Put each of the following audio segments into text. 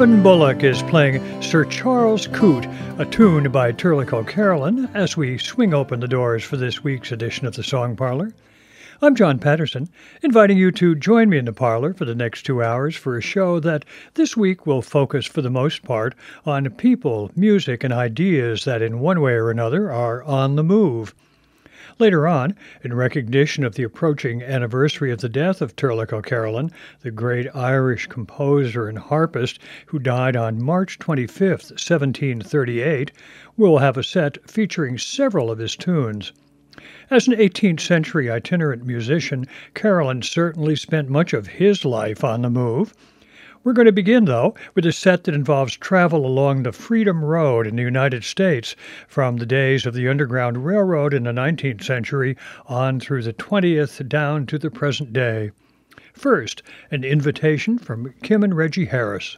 Robin Bullock is playing Sir Charles Coote, a tune by Turlough Carolan, as we swing open the doors for this week's edition of the Song Parlor. I'm John Patterson, inviting you to join me in the parlor for the next two hours for a show that this week will focus for the most part on people, music, and ideas that in one way or another are on the move. Later on, in recognition of the approaching anniversary of the death of Turlough O'Carolan, the great Irish composer and harpist who died on March 25, 1738, we'll have a set featuring several of his tunes. As an 18th century itinerant musician, Carolan certainly spent much of his life on the move. We're going to begin, though, with a set that involves travel along the Freedom Road in the United States from the days of the Underground Railroad in the 19th century on through the 20th down to the present day. First, an invitation from Kim and Reggie Harris.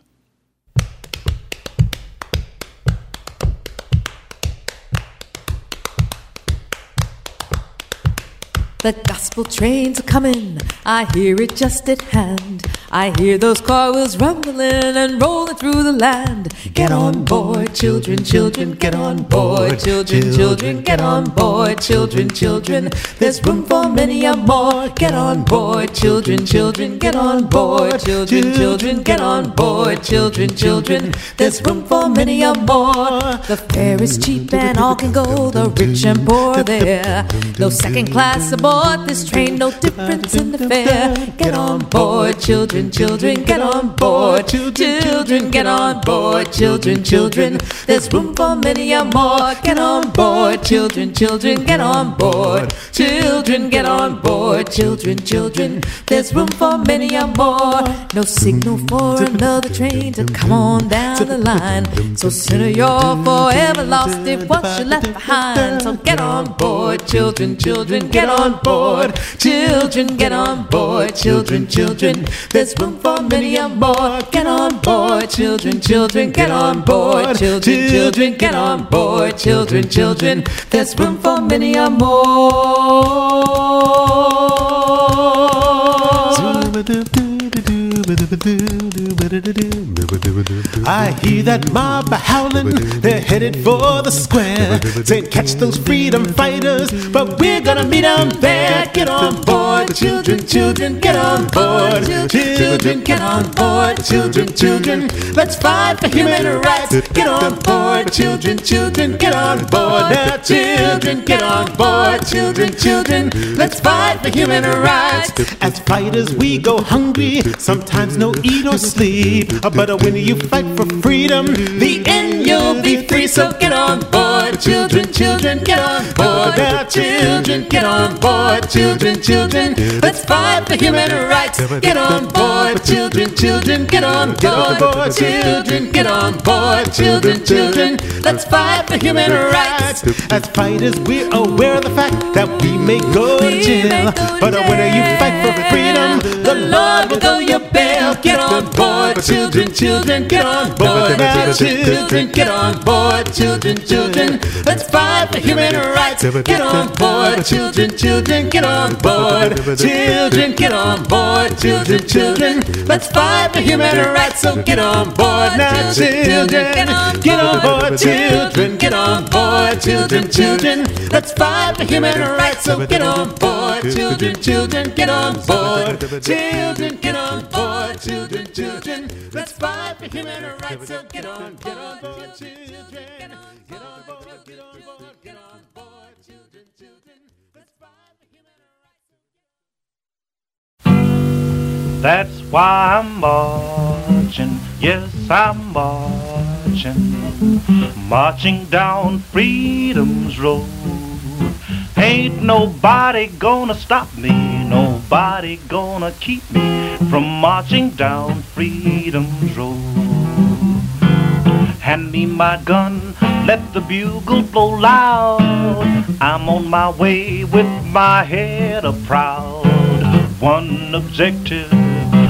The gospel trains are coming, I hear it just at hand. I hear those car wheels rumbling and rolling through the land. Get on board, children, children, get on board, children, children, get on board, children, children. There's room for many a more. Get on board, children, children, get on board, children, children, get on board, children, children. There's room for many a more. The fare is cheap and all can go, the rich and poor there. No second class aboard board this train, no difference in the fare. Get on board, children, children, get on board. Children, get on board, children, children. There's room for many a more. Get on board, children, children, get on board. Children, get on board, children, children. There's room for many a more. No signal for another train to come on down the line. So sinner, you're forever lost if once you're left behind. So get on board, children, children, get on board. Children, get on board. Children, children, there's room for many a more. Get on board. Children, children, get on board. Children, children, get on board. Children, children, there's room for many a more. I hear that mob howling, they're headed for the square. Saying, catch those freedom fighters, but we're gonna meet them there. Get on board, children, children, get on board. Children, get on board, children, children. Let's fight for human rights. Get on board, children, children, get on board. Now, children, get on board, children, children. Let's fight for human rights. As fighters, we go hungry, sometimes no eat or sleep. But when you fight for freedom, the end you'll be free. So get on board, children, children, get on board. Now, children, get on board, children, children. Let's fight for human rights. Get on board, children, children, get on board, children, get on board, children, children. Let's fight for human rights. As fighters, we're aware of the fact that we may go to jail. But when you fight for freedom, the Lord will go your bail. Get on board, children, children, get on board. Now, children, get on board, children, children. Let's fight for human rights. Get on board, children, children, get on board. Children, get on board, children, children. Let's fight for human rights. So get on board now, children. Get on board, children. Get on board, children, children. Let's fight for human rights. So get on board, children, children. Get on board, children. Get on board, children, children. Let's fight for human rights. So get on, get on board, children. Get on board, get on board, get on board, children, children. Let's fight for human rights. That's why I'm marching. Yes, I'm marching marching, marching down freedom's road. Ain't nobody gonna stop me, nobody gonna keep me from marching down freedom's road. Hand me my gun, let the bugle blow loud. I'm on my way with my head up proud. One objective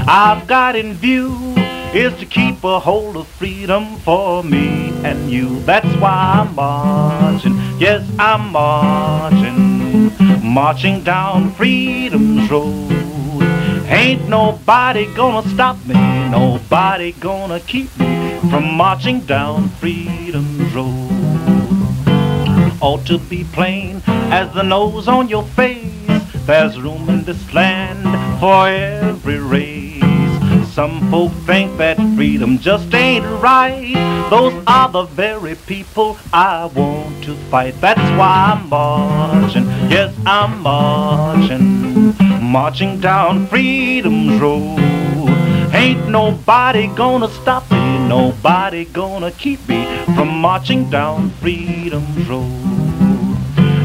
I've got in view is to keep a hold of freedom for me and you. That's why I'm marching, yes, I'm marching, marching down freedom's road. Ain't nobody gonna stop me, nobody gonna keep me from marching down freedom's road. Ought to be plain as the nose on your face. There's room in this land for every race. Some folk think that freedom just ain't right. Those are the very people I want to fight. That's why I'm marching. Yes, I'm marching. Marching down freedom's road. Ain't nobody gonna stop me. Nobody gonna keep me from marching down freedom's road.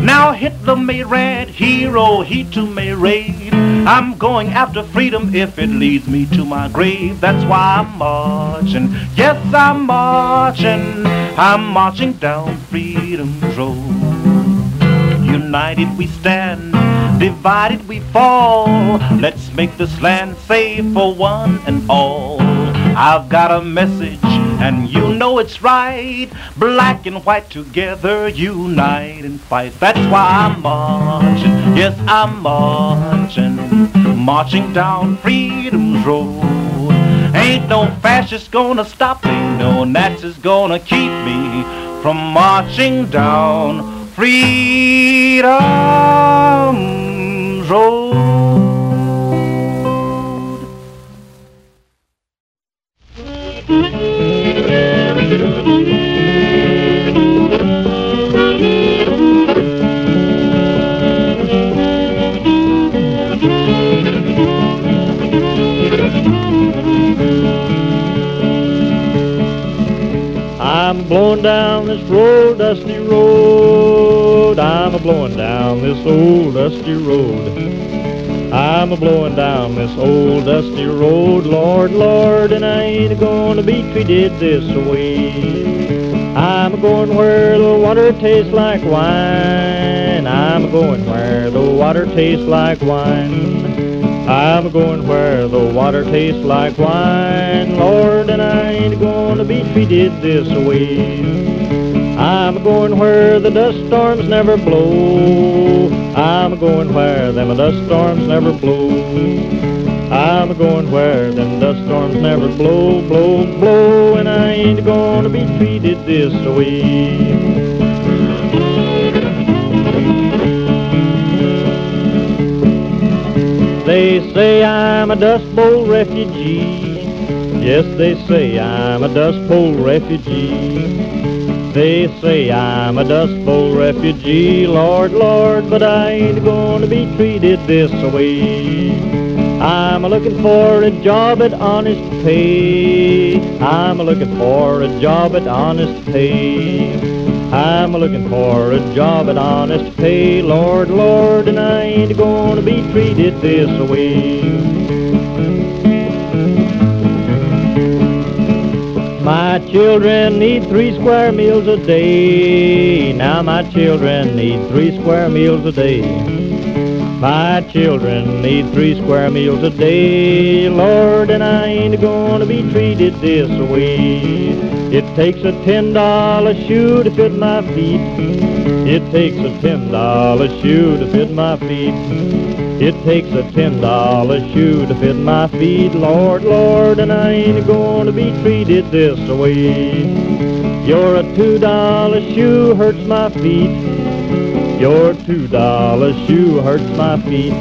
Now Hitler may red, Hirohito may raid. I'm going after freedom if it leads me to my grave. That's why I'm marching. Yes, I'm marching. I'm marching down freedom's road. United we stand, divided we fall. Let's make this land safe for one and all. I've got a message and you know it's right. Black and white together, unite and fight. That's why I'm marching. Yes, I'm marching, marching down freedom's road. Ain't no fascist gonna stop me, no Nazis gonna keep me from marching down freedom's road. Blowing down this road, dusty road. I'm a blowing down this old dusty road. I'm a blowing down this old dusty road, Lord, Lord, and I ain't a gonna be treated this way. I'm a going where the water tastes like wine. I'm a going where the water tastes like wine. I'm going where the water tastes like wine, Lord, and I ain't gonna be treated this way. I'm going where the dust storms never blow. I'm going where them dust storms never blow. I'm going where them dust storms never blow, blow, blow, and I ain't gonna be treated this way. They say I'm a Dust Bowl refugee. Yes, they say I'm a Dust Bowl refugee. They say I'm a Dust Bowl refugee, Lord, Lord, but I ain't gonna be treated this way. I'm a looking for a job at honest pay. I'm a looking for a job at honest pay. I'm looking for a job at honest pay, Lord, Lord, and I ain't gonna be treated this way. My children need three square meals a day. Now my children need three square meals a day. My children need three square meals a day, Lord, and I ain't gonna be treated this way. It takes a ten dollar shoe to fit my feet. It takes a ten dollar shoe to fit my feet. It takes a ten dollar shoe to fit my feet, Lord, Lord, and I ain't gonna be treated this way. Your a two dollar shoe hurts my feet. Your two dollar shoe hurts my feet.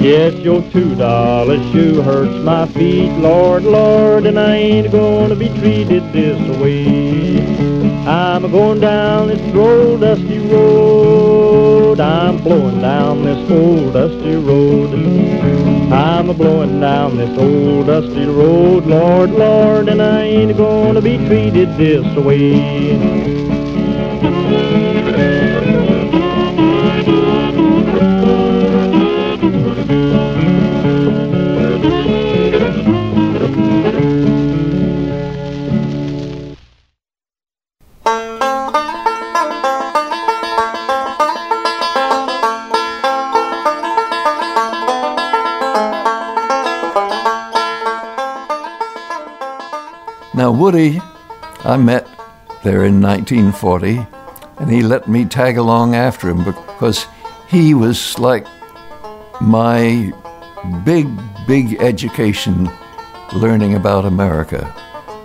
Yes, your two dollar shoe hurts my feet, Lord, Lord, and I ain't gonna be treated this way. I'm going down this old dusty road. I'm blowing down this old dusty road. I'm a blowing down this old dusty road, Lord, Lord, and I ain't gonna be treated this way. I met there in 1940, and he let me tag along after him because he was like my big, big education learning about America.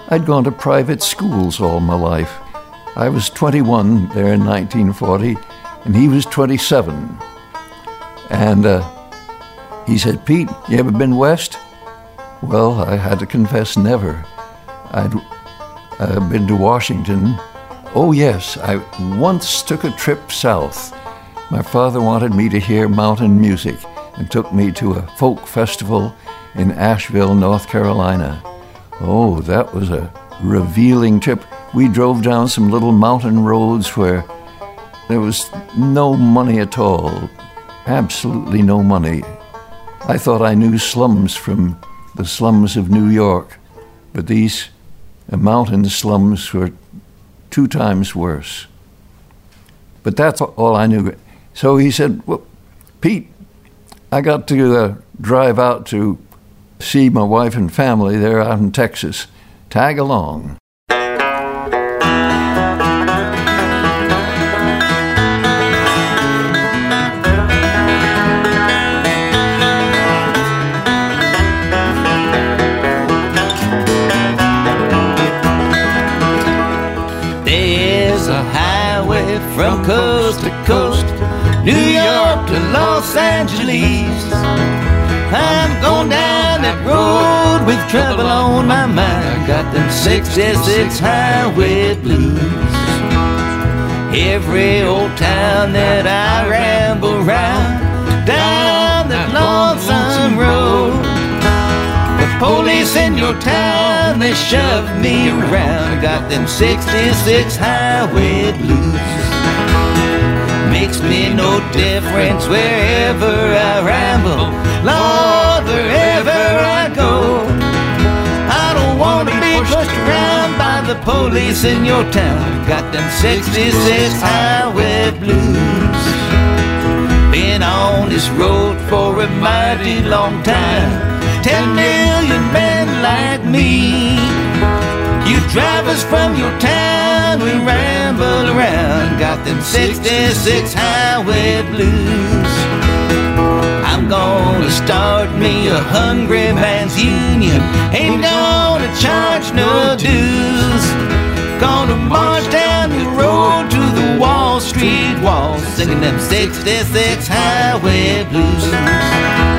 I'd gone to private schools all my life. I was 21 there in 1940, and he was 27. And uh, he said, Pete, you ever been west? Well, I had to confess, never. I'd uh, been to Washington. Oh, yes, I once took a trip south. My father wanted me to hear mountain music and took me to a folk festival in Asheville, North Carolina. Oh, that was a revealing trip. We drove down some little mountain roads where there was no money at all, absolutely no money. I thought I knew slums from the slums of New York, but these mountain slums were two times worse. But that's all I knew. So he said, well, Pete, I got to uh, drive out to see my wife and family there out in Texas. Tag along. From coast to coast, New York to Los Angeles. I'm going down that road with trouble on my mind. Got them 66 highway blues. Every old town that I ramble round, down that lonesome road. The police in your town, they shove me around. Got them 66 highway blues. Makes me no difference wherever I ramble, Lord, wherever I go. I don't want to be pushed around by the police in your town. Got them 66 highway blues. Been on this road for a mighty long time. Ten million men like me. Drivers from your town, we ramble around. Got them 66 highway blues. I'm gonna start me a hungry man's union. Ain't gonna charge no dues. Gonna march down the road to the Wall Street wall, singing them 66 highway blues.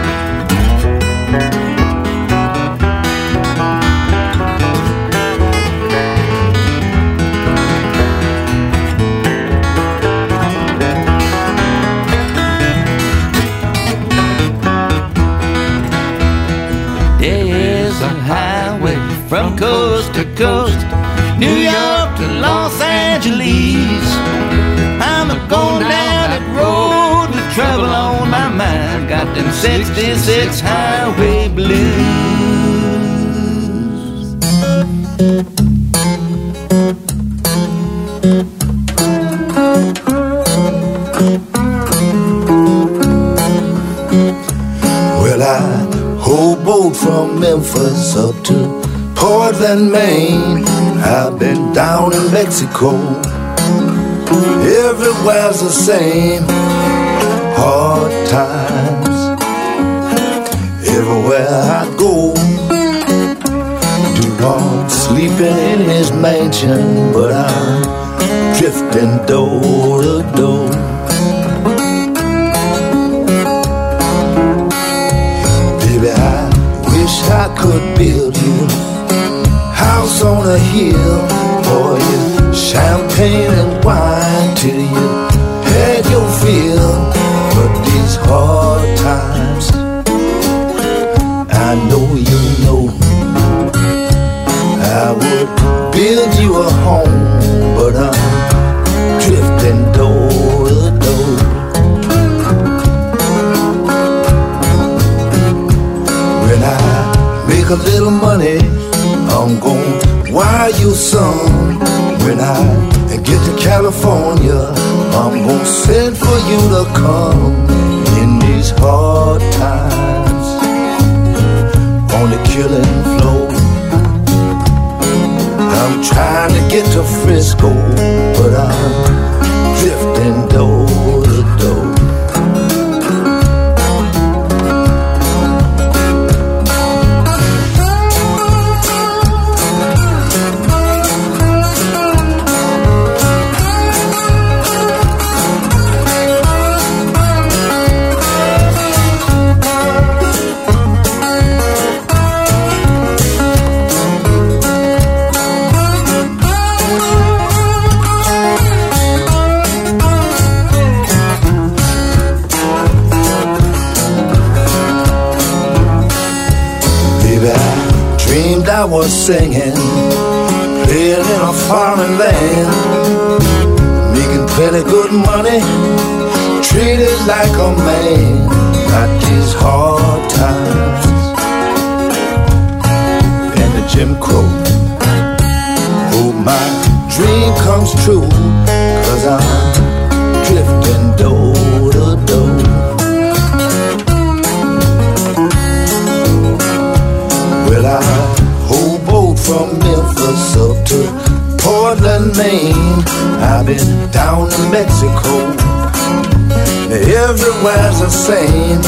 Coast to coast, New York to Los Angeles. I'm a going down that road with trouble on my mind. Got them 66 highway blues. From Memphis up to Portland, Maine. I've been down in Mexico. Everywhere's the same. Hard times. Everywhere I go. Do not sleeping in his mansion, but I'm drifting door to door. Baby, I wish I could build house on a hill for you. Champagne and wine till you had your fill. But these hard times, I know you know. I would build you a home, but I'm drifting door to door. When I make a little money little. When I get to California, I'm gonna send for you to come in these hard times. On the killing floor, I'm trying to get to Frisco, but I'm drifting door to door. insane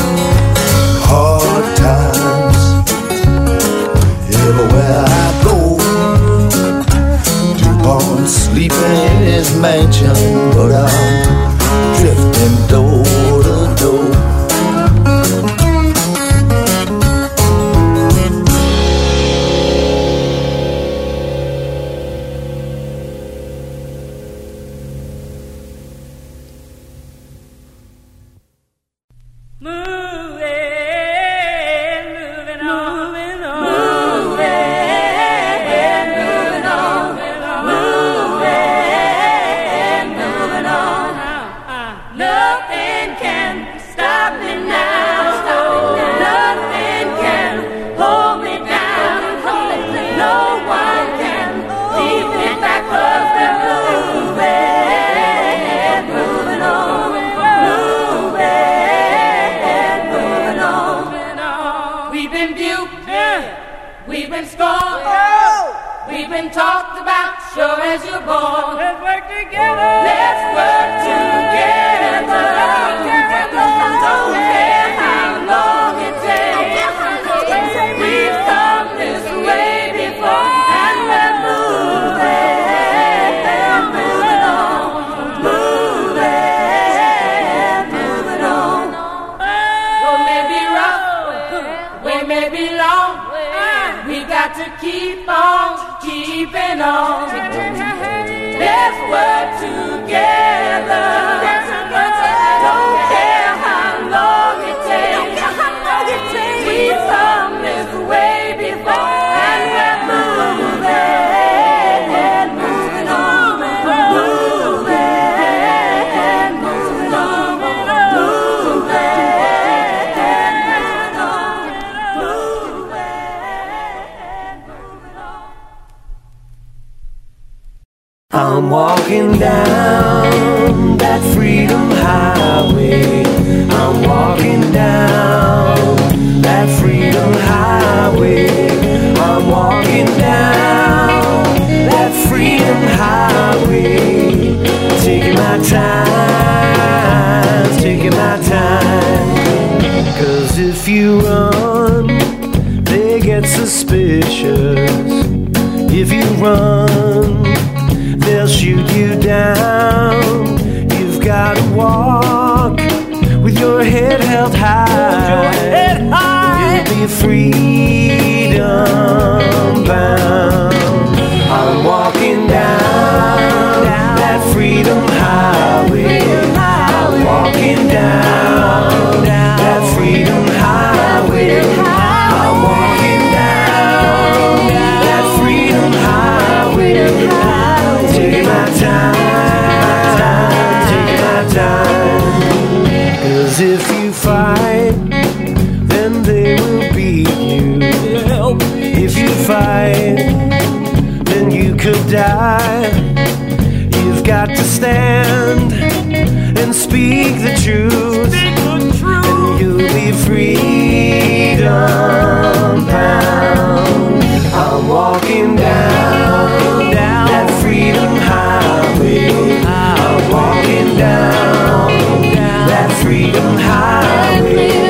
freedom bound. I'm walking down that freedom highway. I'm walking down that freedom highway. I'm walking down that freedom highway. Taking my time, taking my time. Cause if stand and speak the truth, speak the truth. and you'll be freedom bound. I'm walking down, down that freedom highway. I'm walking down, down that freedom highway.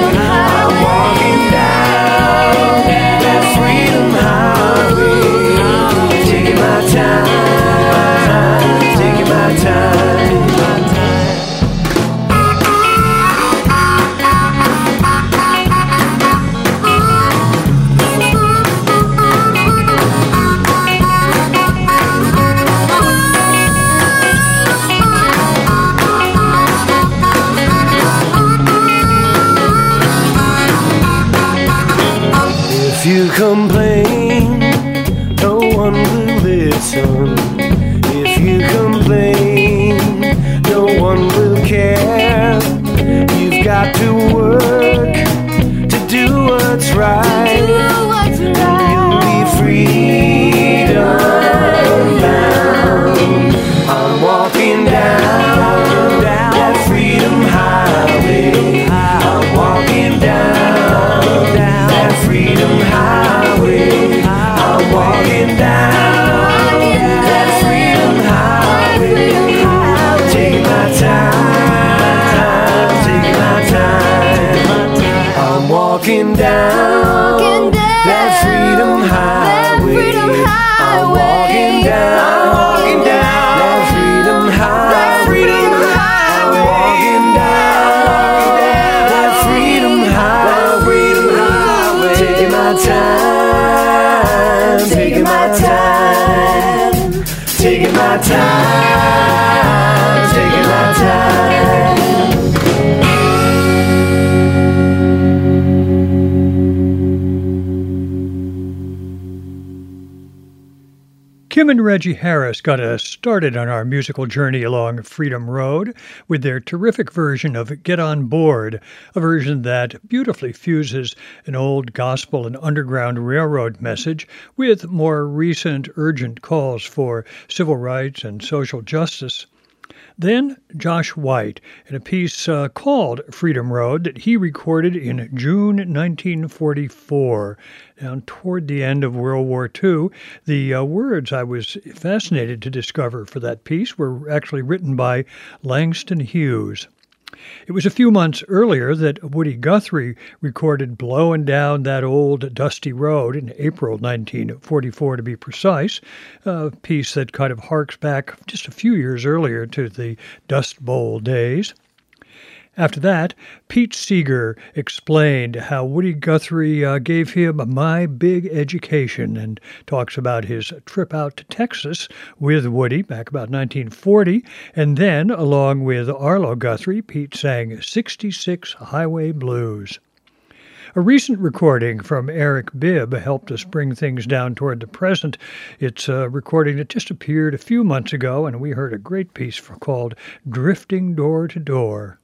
And Reggie Harris got us started on our musical journey along Freedom Road with their terrific version of Get On Board, a version that beautifully fuses an old gospel and underground railroad message with more recent urgent calls for civil rights and social justice. Then Josh White in a piece uh, called Freedom Road that he recorded in June 1944, down toward the end of World War II. The uh, words I was fascinated to discover for that piece were actually written by Langston Hughes. It was a few months earlier that Woody Guthrie recorded Blowin' Down That Old Dusty Road in April 1944, to be precise, a piece that kind of harks back just a few years earlier to the Dust Bowl days. After that, Pete Seeger explained how Woody Guthrie uh, gave him My Big Education and talks about his trip out to Texas with Woody back about 1940. And then, along with Arlo Guthrie, Pete sang 66 Highway Blues. A recent recording from Eric Bibb helped us bring things down toward the present. It's a recording that just appeared a few months ago, and we heard a great piece called Drifting Door to Door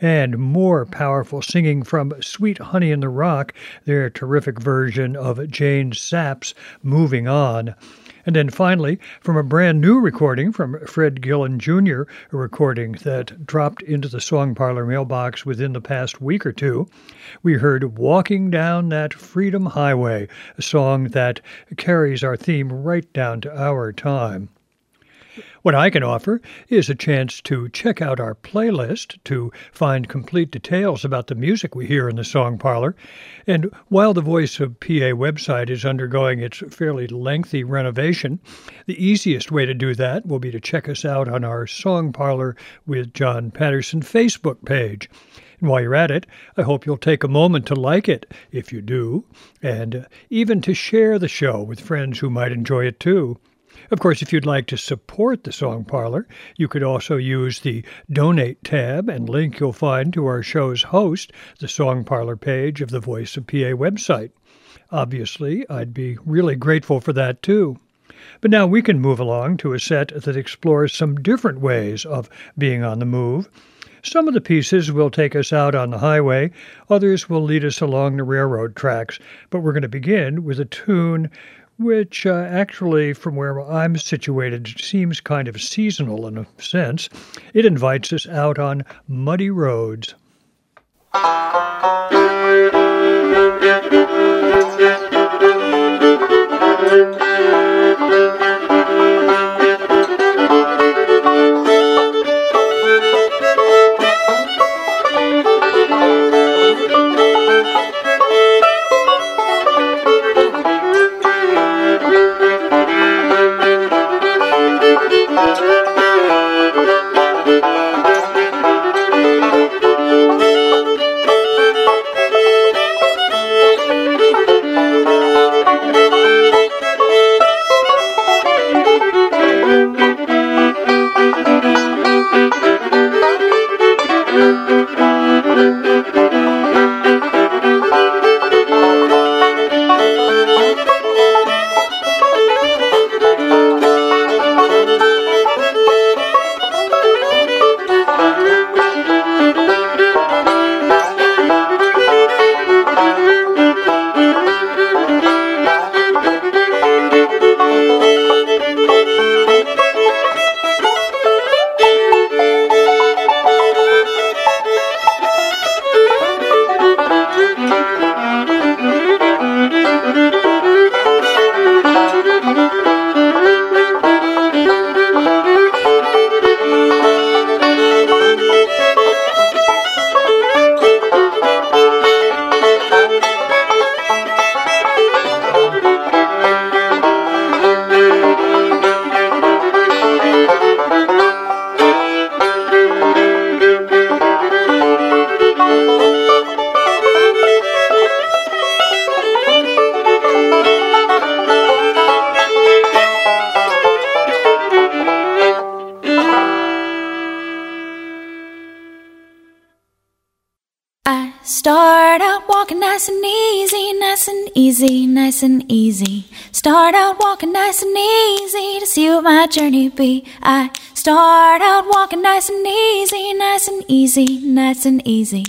and more powerful singing from Sweet Honey in the Rock, their terrific version of Jane Sapp's Moving On. And then finally, from a brand new recording from Fred Gillen Jr., a recording that dropped into the Song Parlor mailbox within the past week or two, we heard Walking Down That Freedom Highway, a song that carries our theme right down to our time. What I can offer is a chance to check out our playlist to find complete details about the music we hear in the Song Parlor. And while the Voice of PA website is undergoing its fairly lengthy renovation, the easiest way to do that will be to check us out on our Song Parlor with John Patterson Facebook page. And while you're at it, I hope you'll take a moment to like it, if you do, and even to share the show with friends who might enjoy it too. Of course, if you'd like to support the Song Parlor, you could also use the Donate tab and link you'll find to our show's host, the Song Parlor page of the Voice of PA website. Obviously, I'd be really grateful for that too. But now we can move along to a set that explores some different ways of being on the move. Some of the pieces will take us out on the highway, others will lead us along the railroad tracks, but we're going to begin with a tune which uh, actually, from where I'm situated, seems kind of seasonal in a sense. It invites us out on muddy roads. I start out walking nice and easy, nice and easy, nice and easy. Start out walking nice and easy to see what my journey be. I start out walking nice and easy, nice and easy, nice and easy.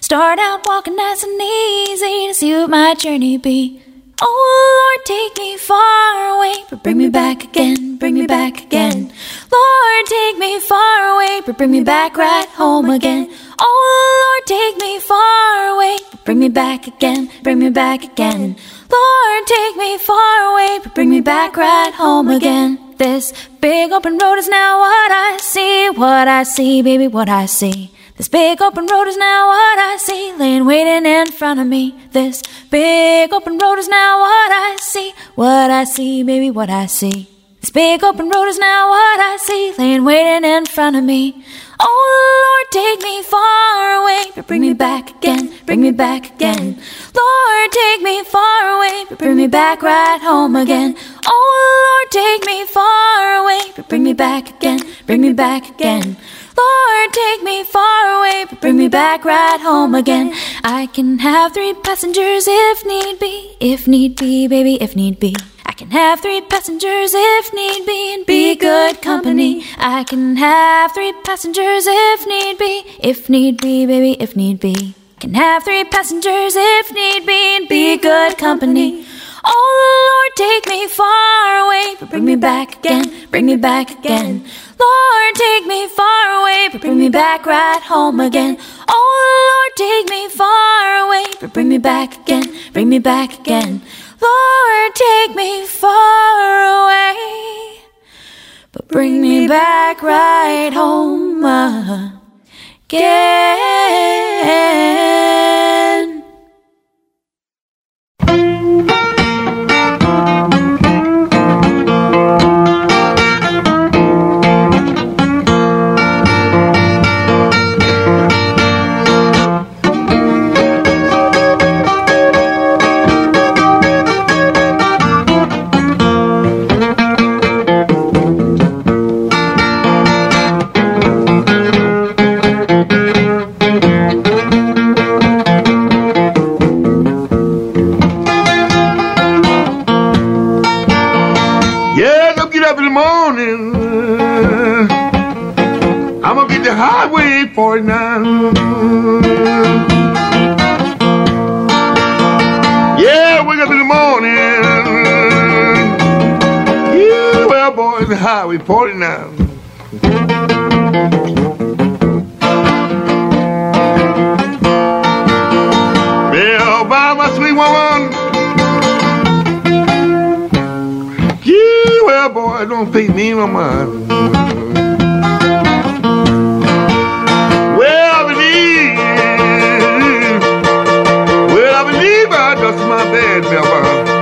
Start out walking nice and easy to see what my journey be. Oh Lord, take me far away, but bring me back again, bring me back again. Lord, take me far away, but bring me back right home again. Oh Lord, take me far away, but bring me back again, bring me back again. Lord, take me far away, but bring me back right home again. This big open road is now what I see, what I see, baby, what I see. This big open road is now what I see, laying waiting in front of me. This big open road is now what I see, what I see, baby, what I see. This big open road is now what I see, laying waiting in front of me. Oh Lord, take me far away, but bring me back again, bring me back again. Lord, take me far away, but bring me back right home again. Oh Lord, take me far away, but bring me back again, bring me back again. Lord, take me far away, but bring me back right home again. I can have three passengers if need be, if need be, baby, if need be. I can have three passengers if need be and be good company. I can have three passengers if need be, if need be, baby, if need be. Can have three passengers if need be and be good company. Oh Lord, take me far away, but bring me back again, bring me back again. Lord, take me far away, but bring me back right home again. Oh Lord, take me far away, but bring me back again, bring me back again. Lord, take me far away, but bring me back right home again. 49. Yeah, wake up in the morning. Yeah, well, boy, the highway 49. Well, by my sweet woman. Yeah, well, boy, don't think me no mind. I my bed, Melba.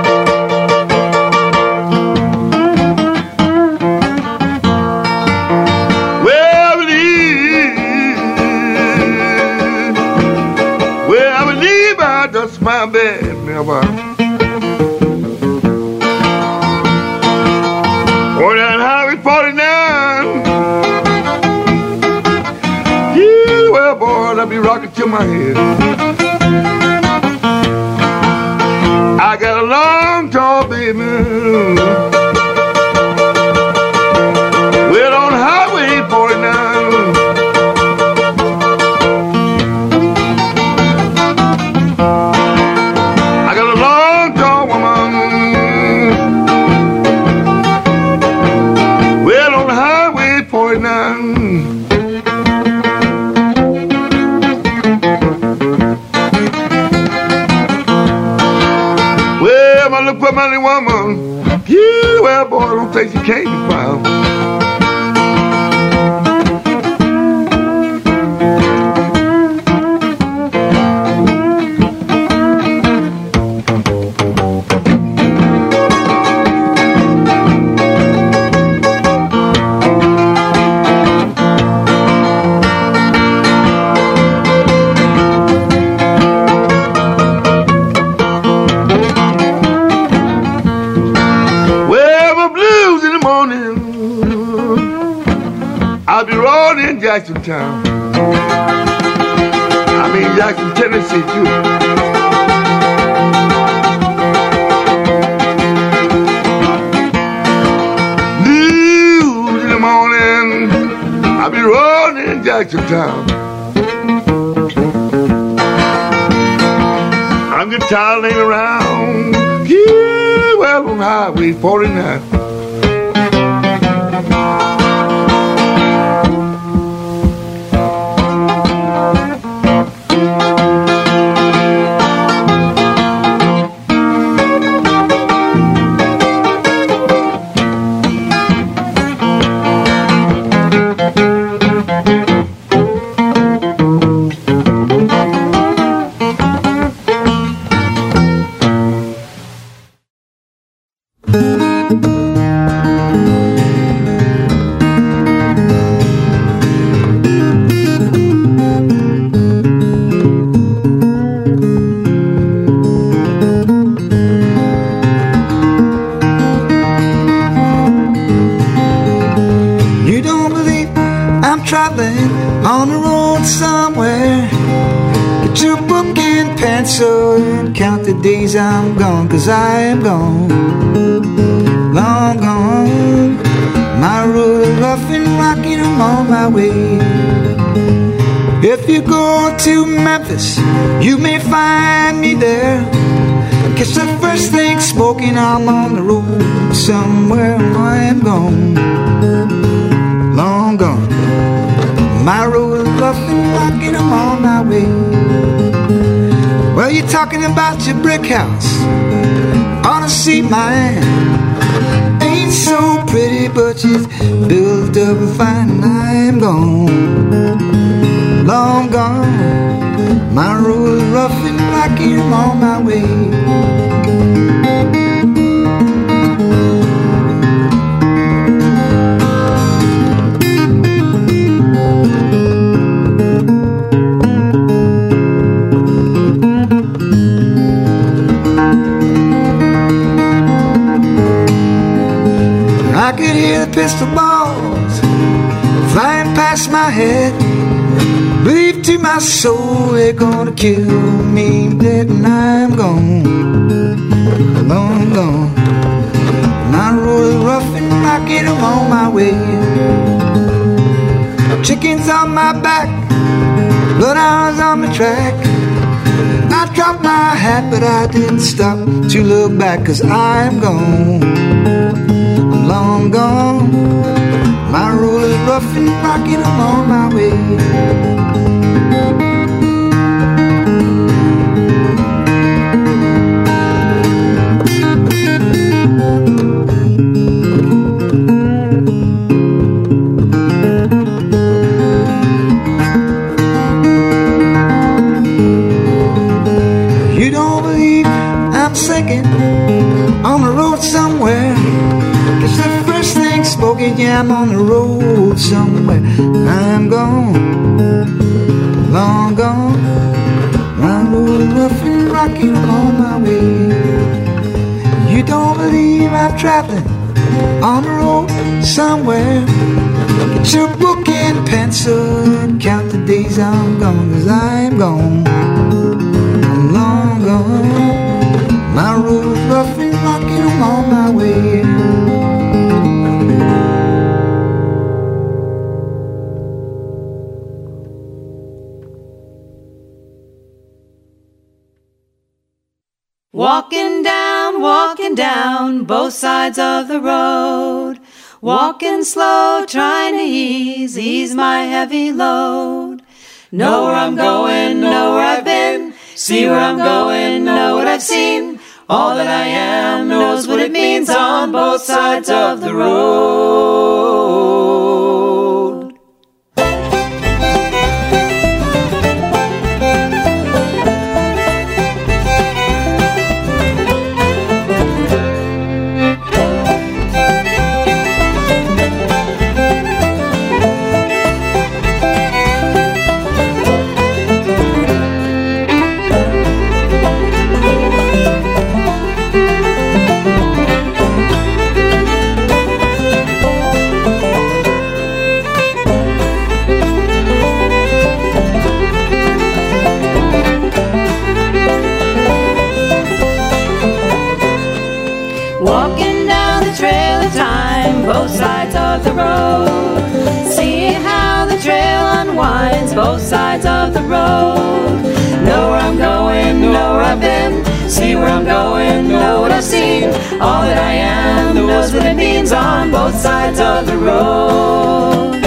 Melba. Going down Highway 49. Yeah, well, boy, I be rocking till my head. I got a long tall baby. Highway and I'm gone. Long gone. My road rough and rocky, I'm my they're gonna kill me dead, and I'm gone, long gone. My road is rough and rocky, I'm on my way. Chickens on my back, bloodhounds on my track. I dropped my hat, but I didn't stop to look back, cause I'm gone. I'm long gone. My road is rough and rocky, I'm on my way. Yeah, I'm on the road somewhere. I'm gone, long gone. My road is rough and rocky, I'm on my way. You don't believe I'm traveling on the road somewhere. Get your book and pencil and count the days I'm gone, cause I am gone. I'm long gone. My road's rough and rocky, I'm on my way. Sides of the road. Walking slow, trying to ease, ease my heavy load. Know where I'm going, know where I've been. See where I'm going, know what I've seen. All that I am knows what it means on both sides of the road. See where I'm going, know what I've seen. All that I am knows what it means on both sides of the road.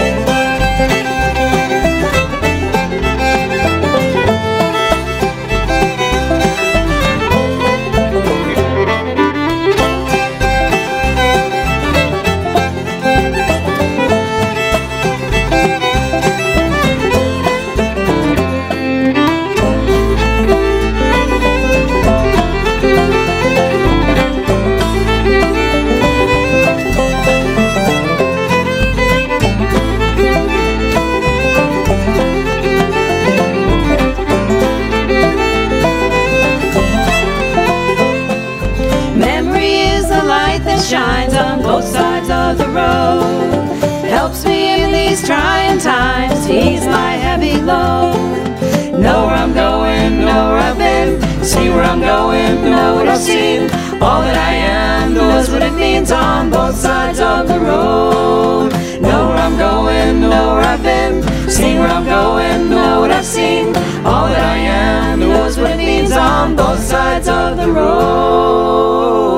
These trying times, ease my heavy load. Know where I'm going, know where I've been. See where I'm going, know what I've seen. All that I am knows what it means on both sides of the road. Know where I'm going, know where I've been. See where I'm going, know what I've seen. All that I am knows what it means on both sides of the road.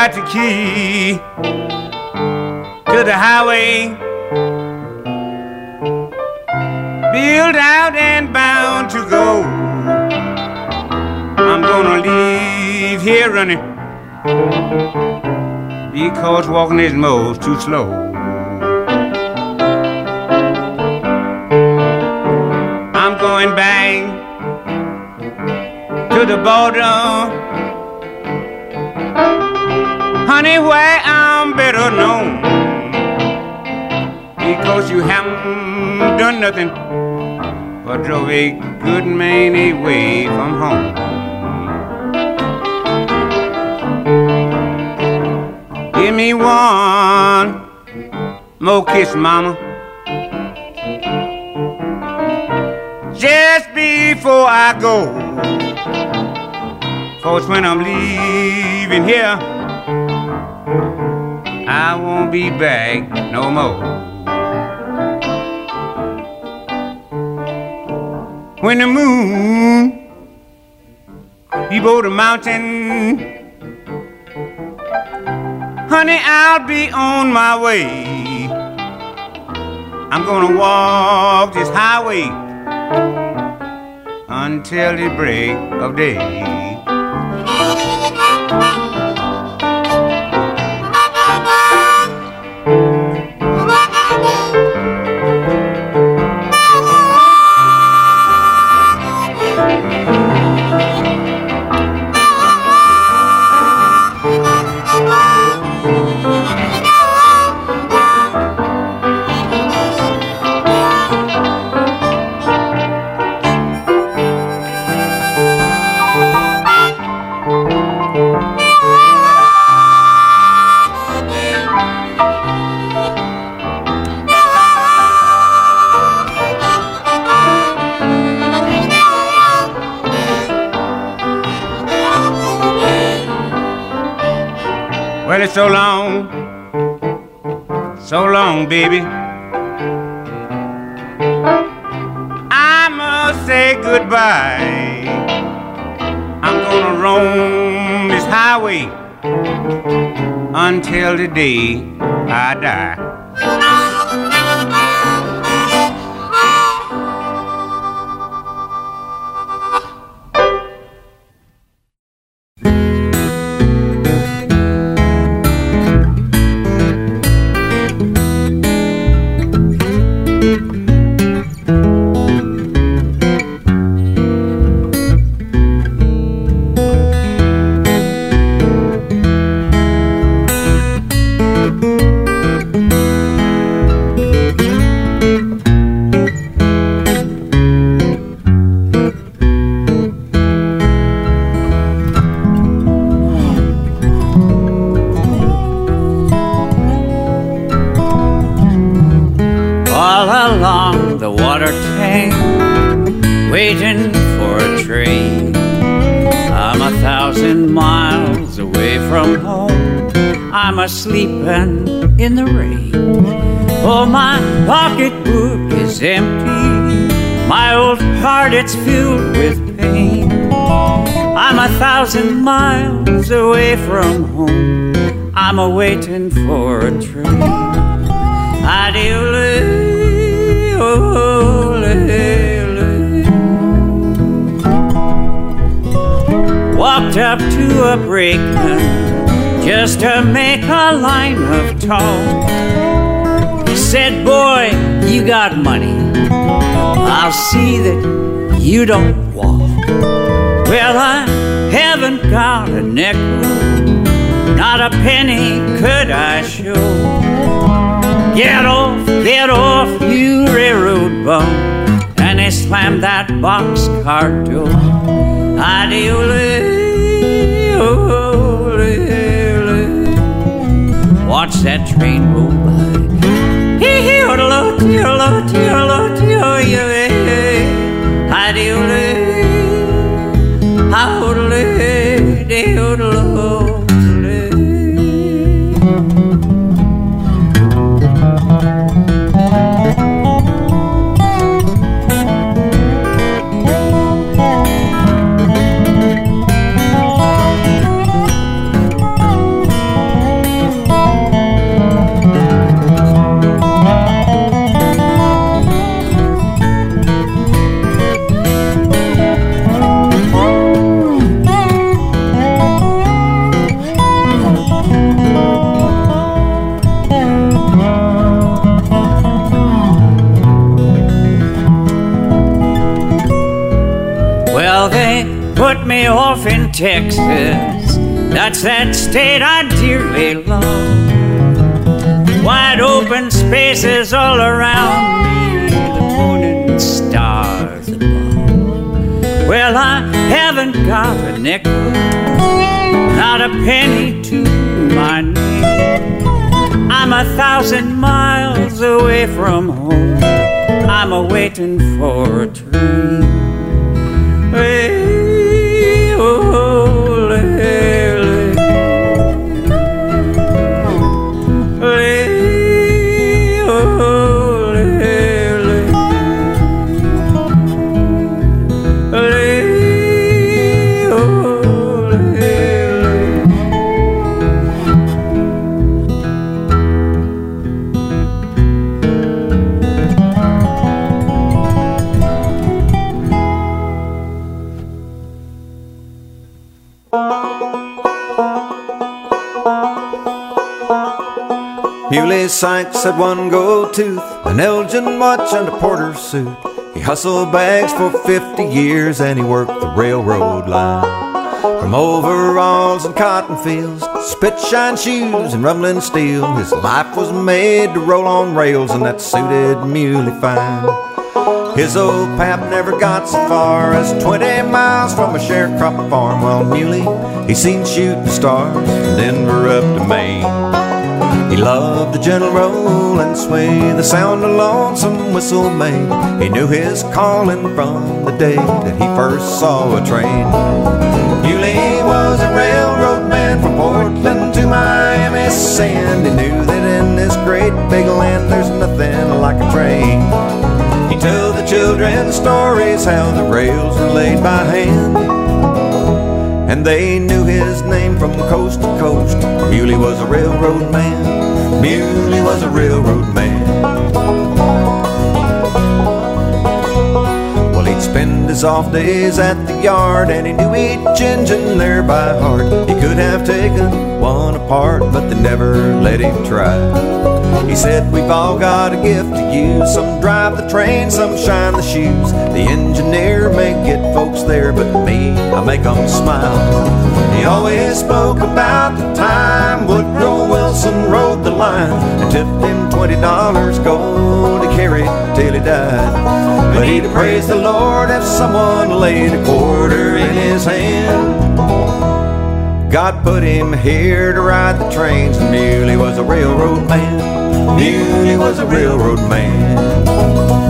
Got the key to the highway. Built out and bound to go. I'm gonna leave here running because walking is most too slow. I'm going back to the border honey, where I'm better known. Because you haven't done nothing but drove a good man away from home. Give me one more kiss, mama. Just before I go. Cause when I'm leaving here, I won't be back no more. When the moon be over the mountain, honey, I'll be on my way. I'm gonna walk this highway until the break of day. So long, so long, baby. I must say goodbye. I'm gonna roam this highway until the day I die. Heart, it's filled with pain. I'm a thousand miles away from home. I'm a waiting for a train. Adieu, Walked up to a brakeman just to make a line of talk. He said, Boy, you got money. I'll see that you don't walk. Well, I haven't got a nickel, not a penny could I show. Get off, get off, you railroad bum. And they slammed that boxcar door. Adieu, oh, Watch that train roll by. Hee hee, Texas. That's that state I dearly love. Wide open spaces all around me, the moon and stars above. Well, I haven't got a nickel, not a penny to my name. I'm a thousand miles away from home. I'm a waiting for a train. Muley Sykes had one gold tooth, an Elgin watch, and a porter suit. He hustled bags for 50 years and he worked the railroad line. From overalls and cotton fields, spit shine shoes and rumbling steel, his life was made to roll on rails, and that suited Muley fine. His old pap never got so far as 20 miles from a sharecropper farm. While Muley, he seen shooting stars from Denver up to Maine. He loved the gentle roll and sway, the sound of lonesome whistle made. He knew his calling from the day that he first saw a train. Muley was a railroad man from Portland to Miami, sand. He knew that in this great big land there's nothing like a train. He told the children stories how the rails were laid by hand. And they knew his name from coast to coast. Muley was a railroad man. Muley was a railroad man. Well, he'd spend his off days at the yard, and he knew each engine there by heart. He could have taken one apart, but they never let him try. He said, We've all got a gift to use. Some drive the train, some shine the shoes. The engineer may get folks there, but me, I make 'em smile. He always spoke about the time Wilson rode the line and tipped him twenty dollars gold to carry till he died. But he'd praise the Lord if someone laid a quarter in his hand. God put him here to ride the trains, and Muley was a railroad man. Muley was a railroad man.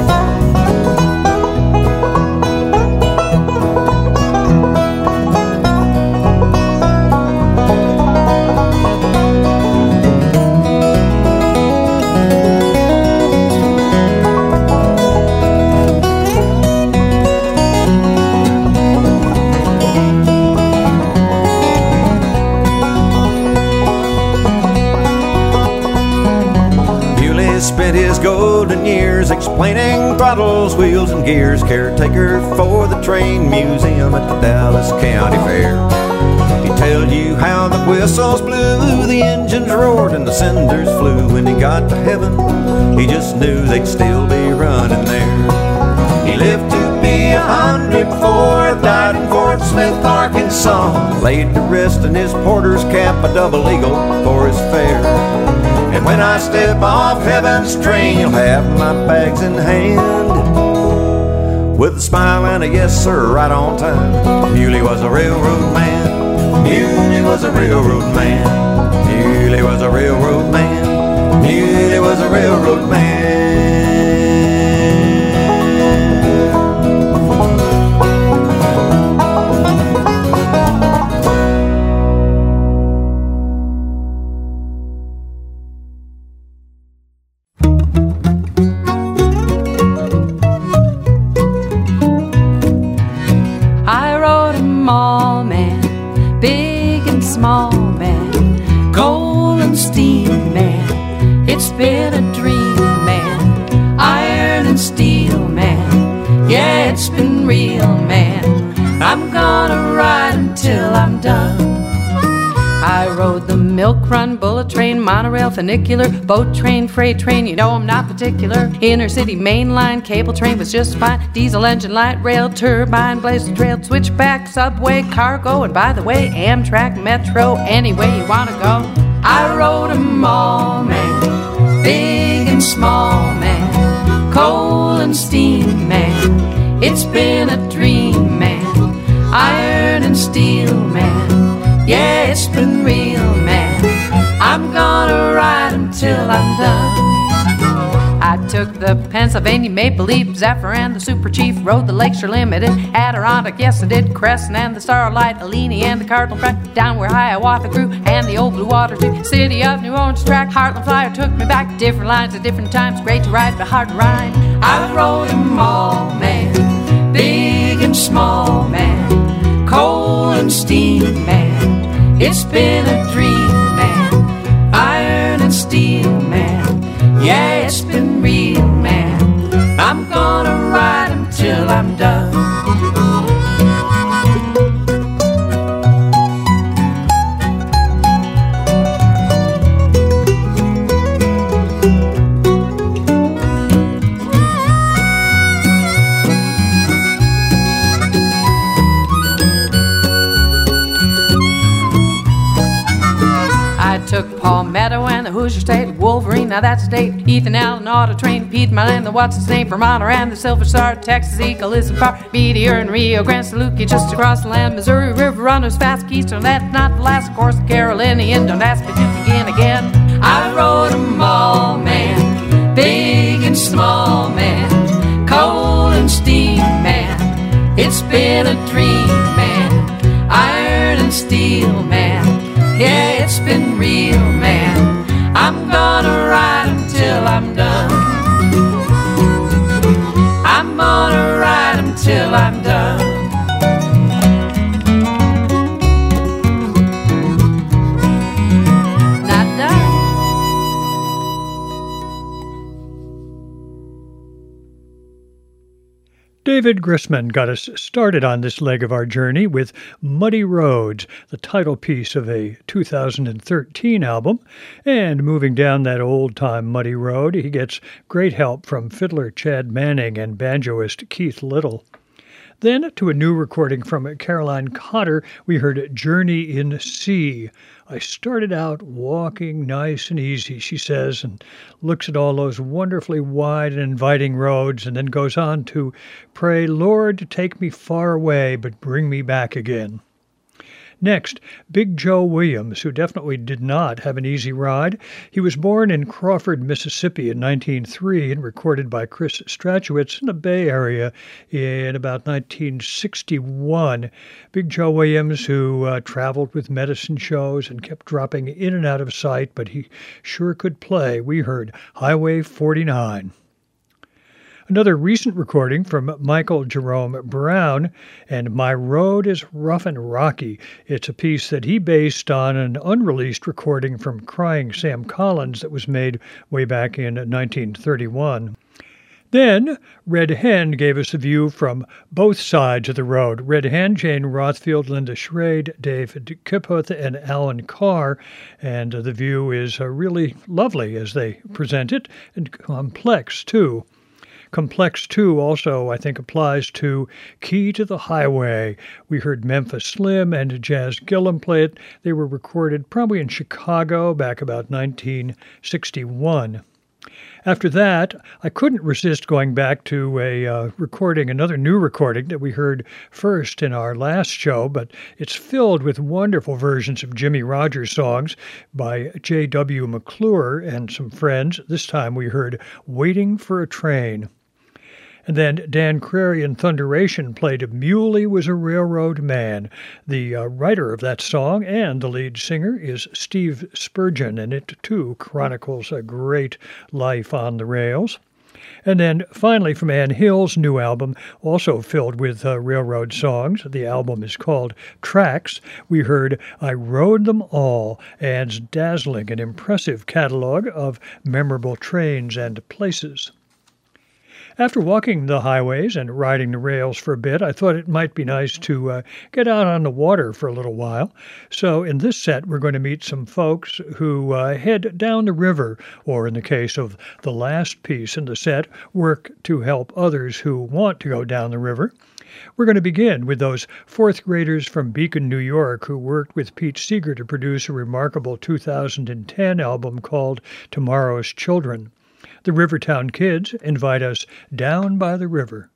Explaining throttles, wheels, and gears. Caretaker for the train museum at the Dallas County Fair. He'd tell you how the whistles blew, the engines roared, and the cinders flew. When he got to heaven, he just knew they'd still be running there. He lived to be a hundred four, died in Fort Smith, Arkansas. Laid to rest in his porter's cap, a double eagle for his fare. I step off heaven's train, you'll have my bags in hand. With a smile and a yes, sir, right on time. Muley was a railroad man. Muley was a railroad man. Muley was a railroad man. Muley was a railroad man. Funicular, boat train, freight train. You know I'm not particular. Inner city main line, cable train was just fine. Diesel engine, light rail, turbine, blazer trail, switchback, subway, cargo, and by the way, Amtrak, Metro, anyway you wanna go. I rode 'em all, man, big and small, man, coal and steam, man. It's been a dream, man, iron and steel, man. Yeah, it's been real. I'm gonna ride until I'm done. I took the Pennsylvania Maple Leaf, Zephyr, and the Super Chief. Rode the Lakeshore Limited, Adirondack, yes I did. Crescent and the Starlight, Illini and the Cardinal Track. Down where Hiawatha grew, and the old Blue Water too. City of New Orleans track, Heartland Flyer took me back. Different lines at different times, great to ride, but hard to rhyme. I rode 'em all, man, big and small, man, coal and steam, man. It's been a dream, and steel, man. Yeah, it's been real, man. I'm gonna ride until I'm done. Now that's a state. Ethan Allen, Auto Train, Pete Milan, the what's his name, Vermont, and the Silver Star, Texas, Eagle, Listen Far, Meteor, and Rio Grande, Saluki, just across the land, Missouri River runners, fast. Keystone, that's not the last. Course, Carolinian, don't ask me to begin again. I rode 'em all, man, big and small, man, coal and steam, man. It's been a dream, man, iron and steel, man. Yeah, it's been real, man. I'm gonna ride 'em till I'm done. I'm gonna ride 'em till I'm done. David Grisman got us started on this leg of our journey with Muddy Roads, the title piece of a 2013 album. And moving down that old time muddy road, he gets great help from fiddler Chad Manning and banjoist Keith Little. Then, to a new recording from Caroline Cotter, we heard Journey in C. I started out walking nice and easy, she says, and looks at all those wonderfully wide and inviting roads, and then goes on to pray, Lord, take me far away, but bring me back again. Next, Big Joe Williams, who definitely did not have an easy ride. He was born in Crawford, Mississippi in 1903 and recorded by Chris Strachwitz in the Bay Area in about 1961. Big Joe Williams, who uh, traveled with medicine shows and kept dropping in and out of sight, but he sure could play. We heard Highway 49. Another recent recording from Michael Jerome Brown, and My Road is Rough and Rocky. It's a piece that he based on an unreleased recording from Crying Sam Collins that was made way back in 1931. Then Red Hen gave us a view from both sides of the road. Red Hen, Jane Rothfield, Linda Schrade, David Kiphuth, and Alan Carr. And the view is uh, really lovely as they present it, and complex too. Complex 2 also, I think, applies to Key to the Highway. We heard Memphis Slim and Jazz Gillum play it. They were recorded probably in Chicago back about 1961. After that, I couldn't resist going back to a uh, recording, another new recording that we heard first in our last show, but it's filled with wonderful versions of Jimmie Rodgers songs by J.W. McClure and some friends. This time we heard Waiting for a Train. And then Dan Crary and Thunderation played Muley Was a Railroad Man. The uh, writer of that song and the lead singer is Steve Spurgeon, and it too chronicles a great life on the rails. And then finally, from Ann Hill's new album, also filled with uh, railroad songs, the album is called Tracks. We heard I Rode Them All, Ann's dazzling and impressive catalog of memorable trains and places. After walking the highways and riding the rails for a bit, I thought it might be nice to uh, get out on the water for a little while. So, in this set, we're going to meet some folks who uh, head down the river, or in the case of the last piece in the set, work to help others who want to go down the river. We're going to begin with those fourth graders from Beacon, New York, who worked with Pete Seeger to produce a remarkable 2010 album called Tomorrow's Children. The Rivertown Kids invite us down by the river.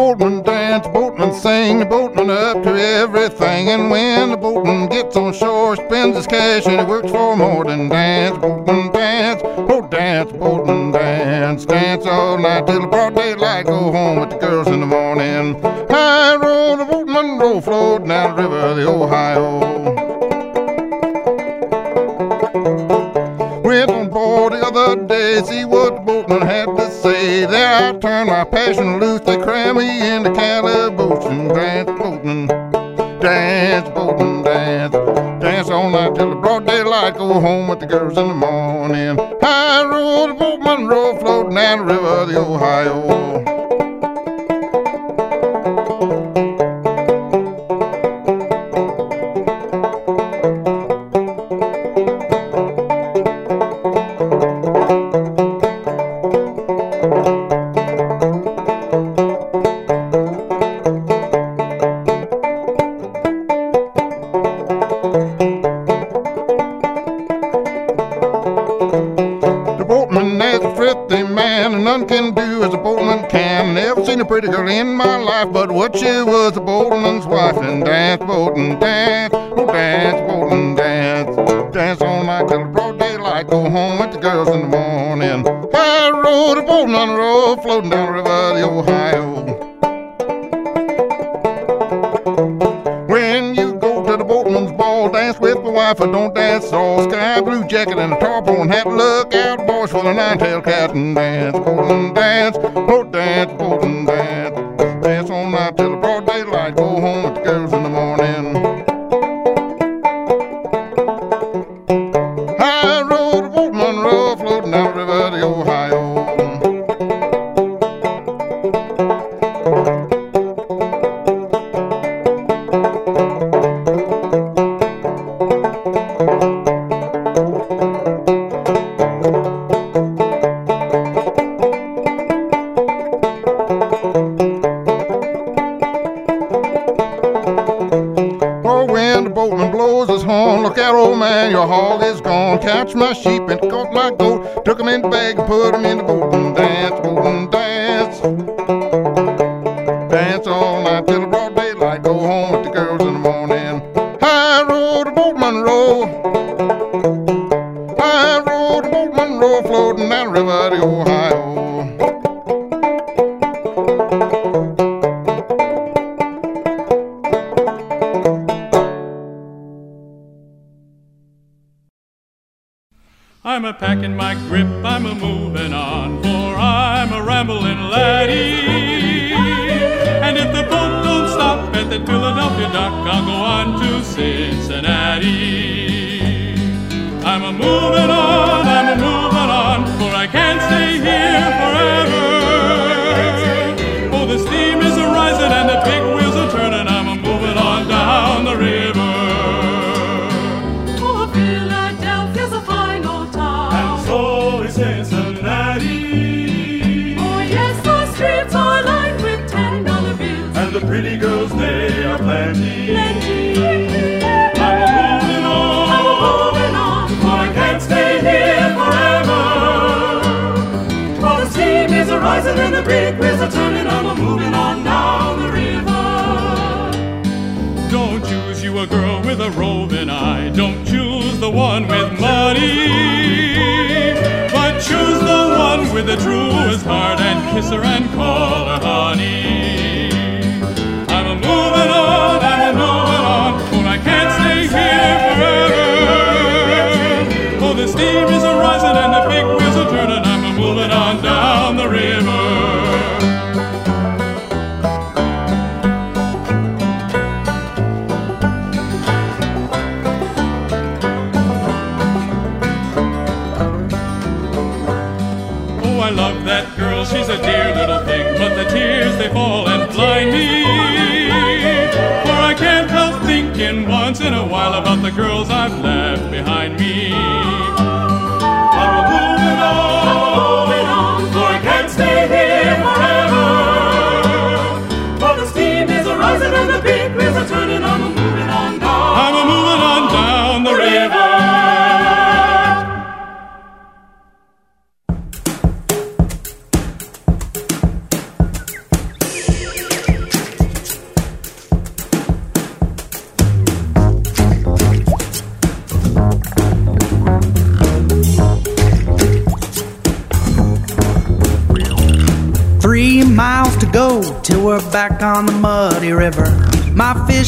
boatman dance, the boatman sing, the boatman up to everything. And when the boatman gets on shore, spends his cash and he works for more than dance. Boatman dance, boat dance, boatman dance, dance all night till the broad daylight. Go home with the girls in the morning. High road, the boatman row, float down the river, the Ohio. Went on board the other day, see what the boatman had to there I turned my passion loose, they cram me in the and dance boatman, dance boatman, dance, dance all night till the broad daylight. Go home with the girls in the morning. High road, boatman roll, floating down the river, the Ohio. What she was a boatman's wife. And dance, boatin', dance, oh dance, boatin', dance, dance all night till the broad daylight. Go home with the girls in the morning. I rode a boatman road, floating down the river, the Ohio. When you go to the boatman's ball, dance with my wife, or don't dance all. Sky blue jacket and a tarpaulin hat. Look out, boys, for the nine-tailed cat and dance, the one with money. But choose the one with the truest heart and kiss her and call her honey. In a while about the girls I've left behind me.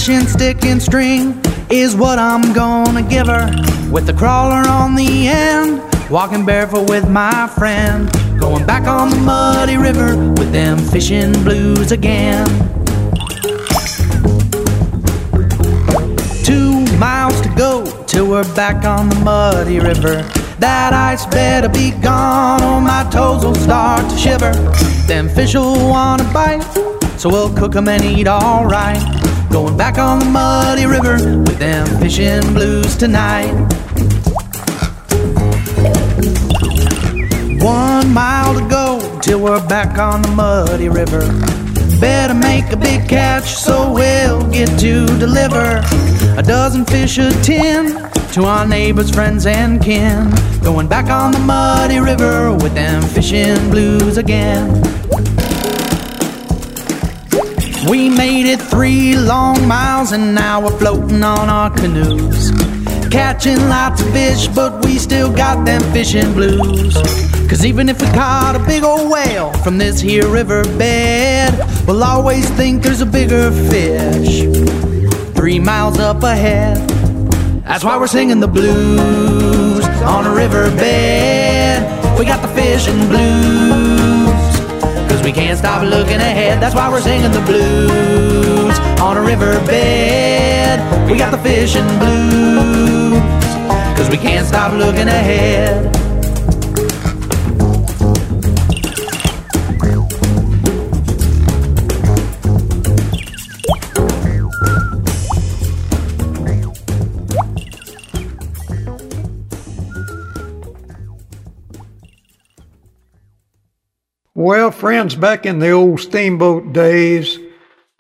Fishing stick and string is what I'm gonna give her. With the crawler on the end, walking barefoot with my friend. Going back on the muddy river with them fishing blues again. Two miles to go till we're back on the muddy river. That ice better be gone or my toes will start to shiver. Them fish will wanna bite, so we'll cook 'em and eat alright. Going back on the muddy river with them fishing blues tonight. One mile to go till we're back on the muddy river. Better make a big catch so we'll get to deliver a dozen fish a tin to our neighbors, friends, and kin. Going back on the muddy river with them fishing blues again. We made it three long miles and now we're floating on our canoes. Catching lots of fish, but we still got them fishing blues. Cause even if we caught a big old whale from this here river bed, we'll always think there's a bigger fish three miles up ahead. That's why we're singing the blues on a riverbed. We got the fishing blues. Cause we can't stop looking ahead. That's why we're singing the blues on a riverbed. We got the fishing blues. Cause we can't stop looking ahead. Friends, back in the old steamboat days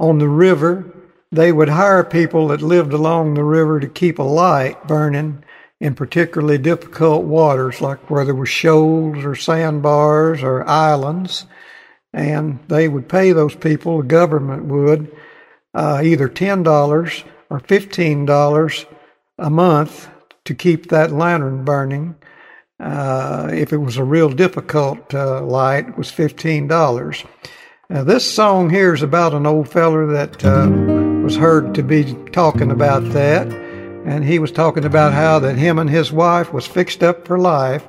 on the river, they would hire people that lived along the river to keep a light burning in particularly difficult waters, like where there were shoals or sandbars or islands. And they would pay those people, the government would, uh, either $10 or $15 a month to keep that lantern burning. Uh, if it was a real difficult uh, light, it was fifteen dollars. Now, this song here is about an old feller that uh, was heard to be talking about that, and he was talking about how that him and his wife was fixed up for life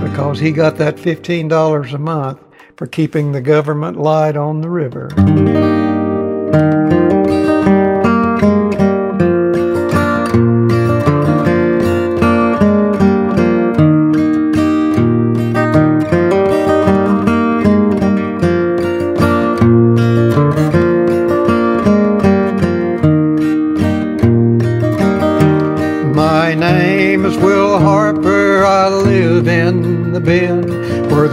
because he got that fifteen dollars a month for keeping the government light on the river.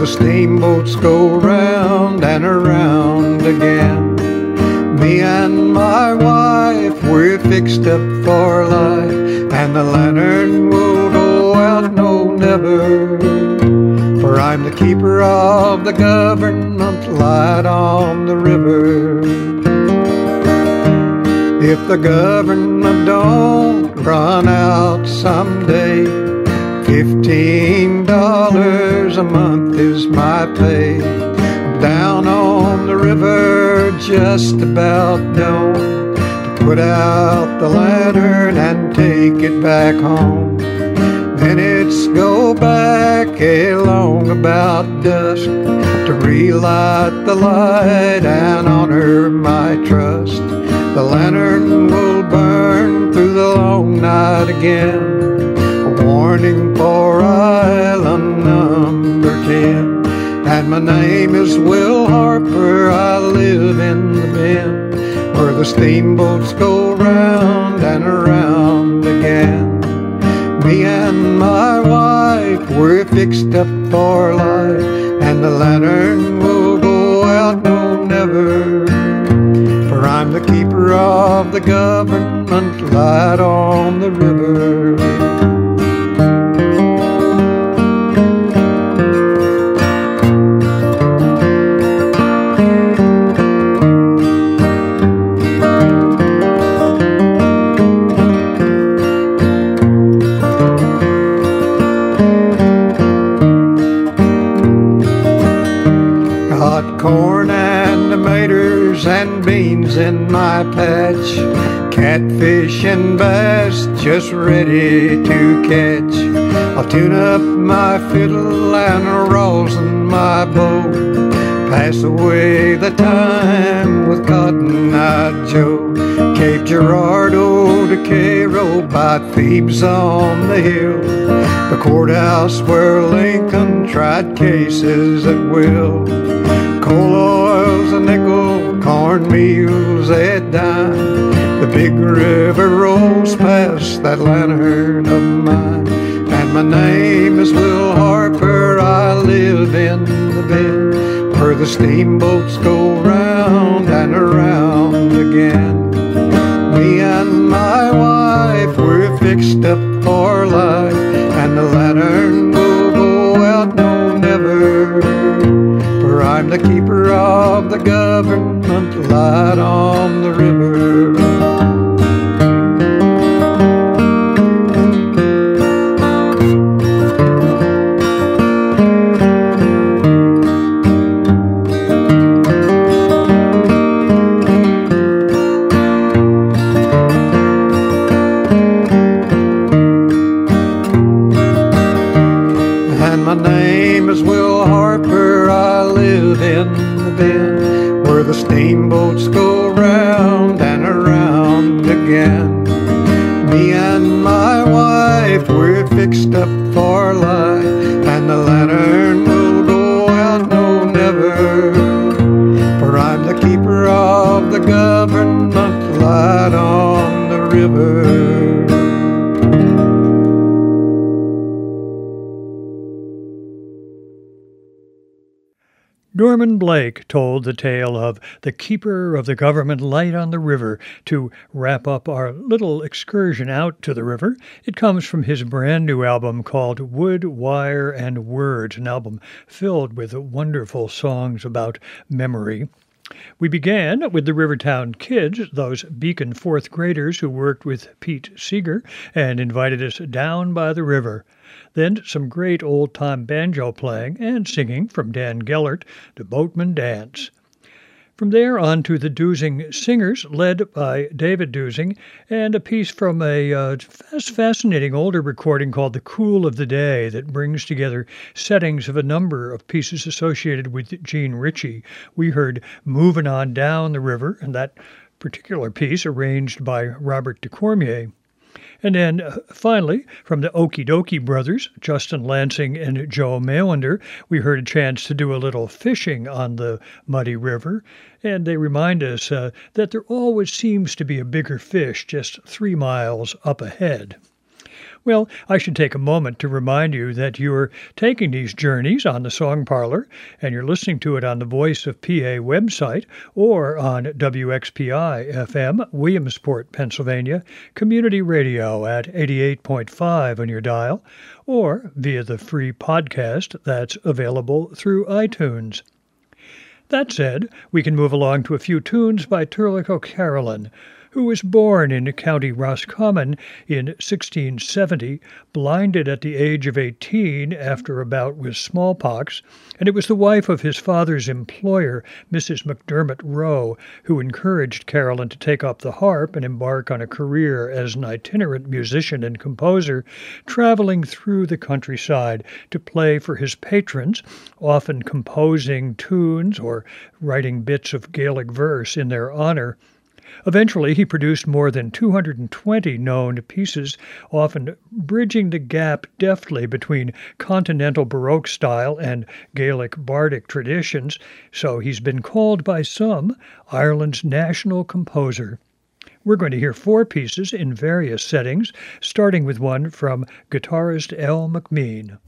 The steamboats go round and around again. Me and my wife, we're fixed up for life, and the lantern will go out no never. For I'm the keeper of the government light on the river. If the government don't run out someday, fifteen dollars a month is my pay. Down on the river just about dawn to put out the lantern and take it back home. Then it's go back along about dusk to relight the light and honor my trust. The lantern will burn through the long night again. A warning for island number 10. And my name is Will Harper. I live in the bend where the steamboats go round and around again. Me and my wife, we're fixed up for life, and the lantern will go out no never. For I'm the keeper of the government light on the river. Corn and tomatoes and beans in my patch. Catfish and bass just ready to catch. I'll tune up my fiddle and rosin my bow. Pass away the time with Cotton Eye Joe. Cape Girardeau to Cairo by Thebes on the hill. The courthouse where Lincoln tried cases at will. Coal oil's a nickel, cornmeal's a dime. The big river rolls past that lantern of mine. And my name is Will Harper, I live in the bend where the steamboats go round and around again. Me and my wife, we're fixed up for life, the government light on the river. And my name is Will Harper. I live in the bend steamboats go round and around again. Me and my wife, we're fixed up Blake told the tale of the keeper of the government light on the river. To wrap up our little excursion out to the river, it comes from his brand new album called Wood, Wire, and Words, an album filled with wonderful songs about memory. We began with the Rivertown Kids, those Beacon fourth graders who worked with Pete Seeger and invited us down by the river. Then some great old time banjo playing and singing from Dan Gellert, the Boatman Dance. From there on to the Dusing Singers, led by David Dusing, and a piece from a uh, fascinating older recording called The Cool of the Day that brings together settings of a number of pieces associated with Jean Ritchie. We heard Moving On Down the River, and that particular piece arranged by Robert DeCormier. And then uh, finally, from the Okee Dokee brothers, Justin Lansing and Joe Mailander, we heard a chance to do a little fishing on the muddy river. And they remind us uh, that there always seems to be a bigger fish just three miles up ahead. Well, I should take a moment to remind you that you're taking these journeys on the Song Parlor and you're listening to it on the Voice of PA website or on WXPI FM, Williamsport, Pennsylvania, community radio at 88.5 on your dial, or via the free podcast that's available through iTunes. That said, we can move along to a few tunes by Turlough O'Carolan, who was born in County Roscommon in 1670, blinded at the age of 18 after a bout with smallpox, and it was the wife of his father's employer, Mrs. MacDermott Roe, who encouraged Carolan to take up the harp and embark on a career as an itinerant musician and composer, traveling through the countryside to play for his patrons, often composing tunes or writing bits of Gaelic verse in their honor. Eventually, he produced more than 220 known pieces, often bridging the gap deftly between continental Baroque style and Gaelic bardic traditions, so he's been called by some Ireland's national composer. We're going to hear four pieces in various settings, starting with one from guitarist Al McMean.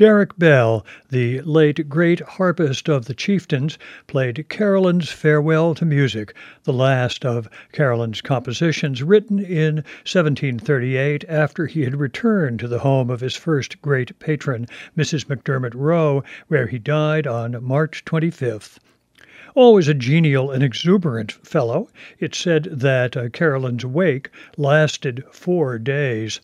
Derek Bell, the late great harpist of the Chieftains, played Carolan's Farewell to Music, the last of Carolan's compositions written in 1738 after he had returned to the home of his first great patron, Mrs. MacDermott Roe, where he died on March 25th. Always a genial and exuberant fellow, it said that uh, Carolan's wake lasted four days.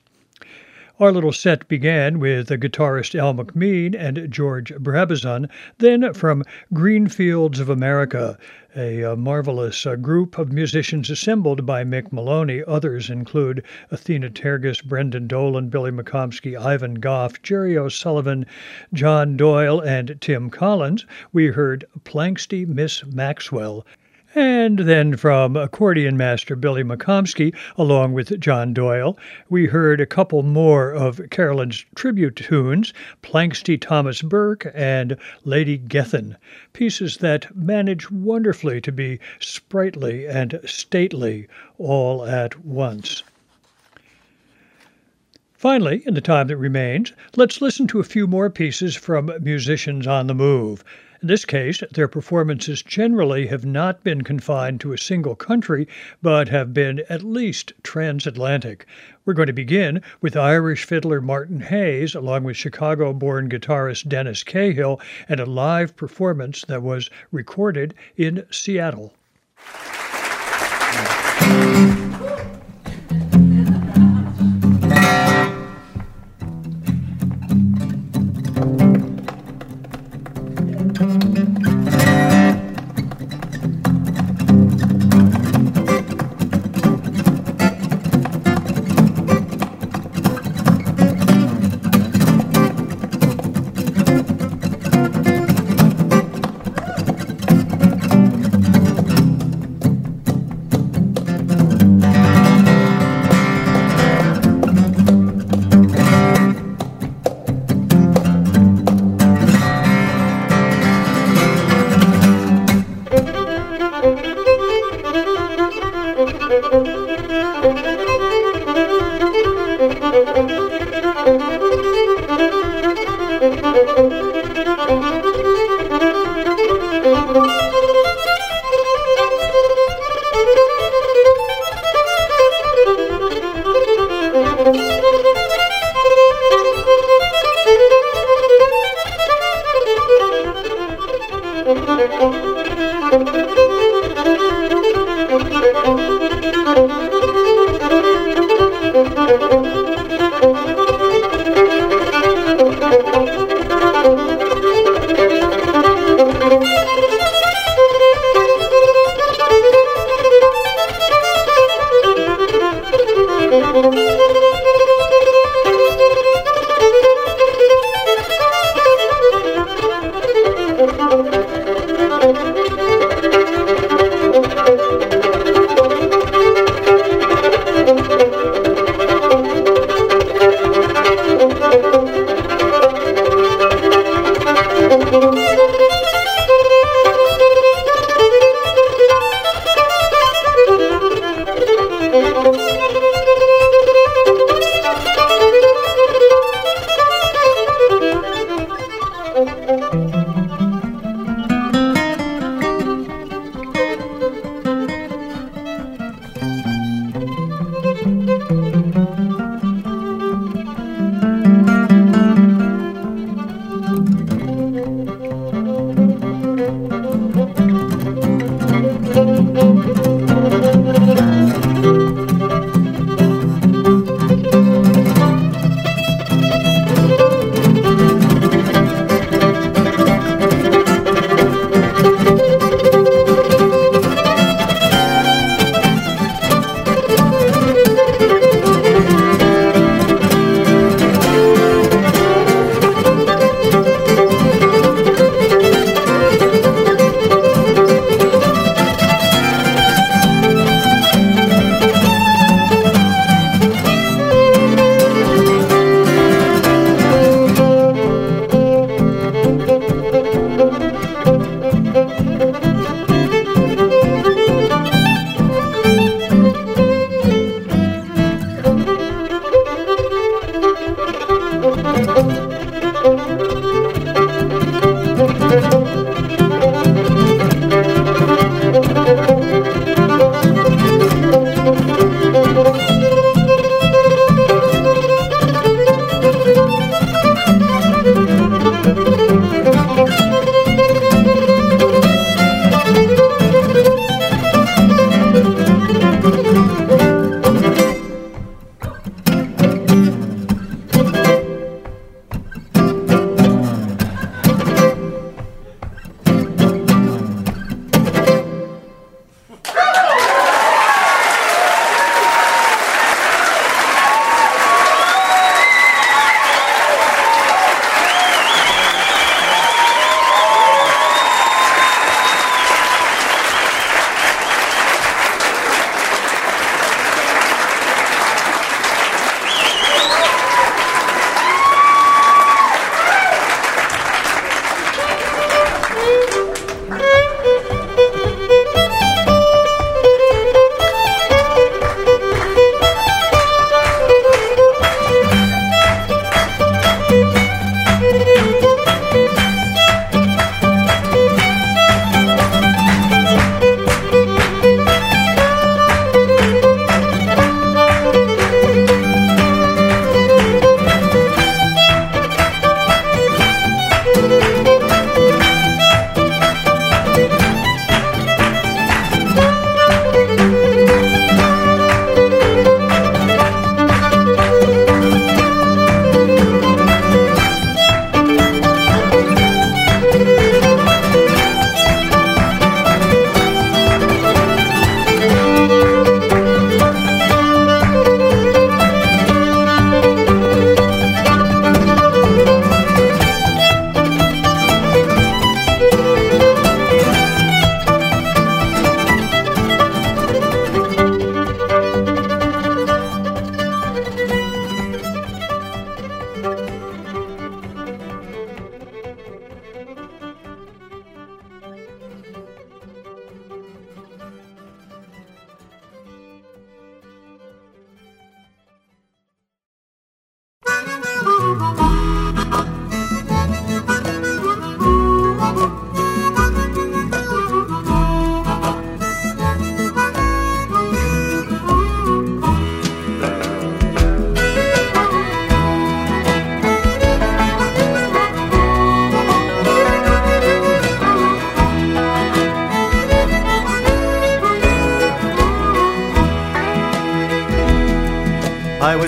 Our little set began with the guitarist Al McMean and George Brabazon, then from Greenfields of America, a, a marvelous uh, group of musicians assembled by Mick Moloney. Others include Athena Tergis, Brendan Dolan, Billy McComiskey, Ivan Goff, Jerry O'Sullivan, John Doyle, and Tim Collins. We heard Planxty Miss Maxwell. And then from accordion master Billy McComiskey, along with John Doyle, we heard a couple more of Carolan's tribute tunes, Planxty Thomas Burke and Lady Gethin, pieces that manage wonderfully to be sprightly and stately all at once. Finally, in the time that remains, let's listen to a few more pieces from musicians on the move. In this case, their performances generally have not been confined to a single country, but have been at least transatlantic. We're going to begin with Irish fiddler Martin Hayes, along with Chicago born guitarist Dennis Cahill, and a live performance that was recorded in Seattle.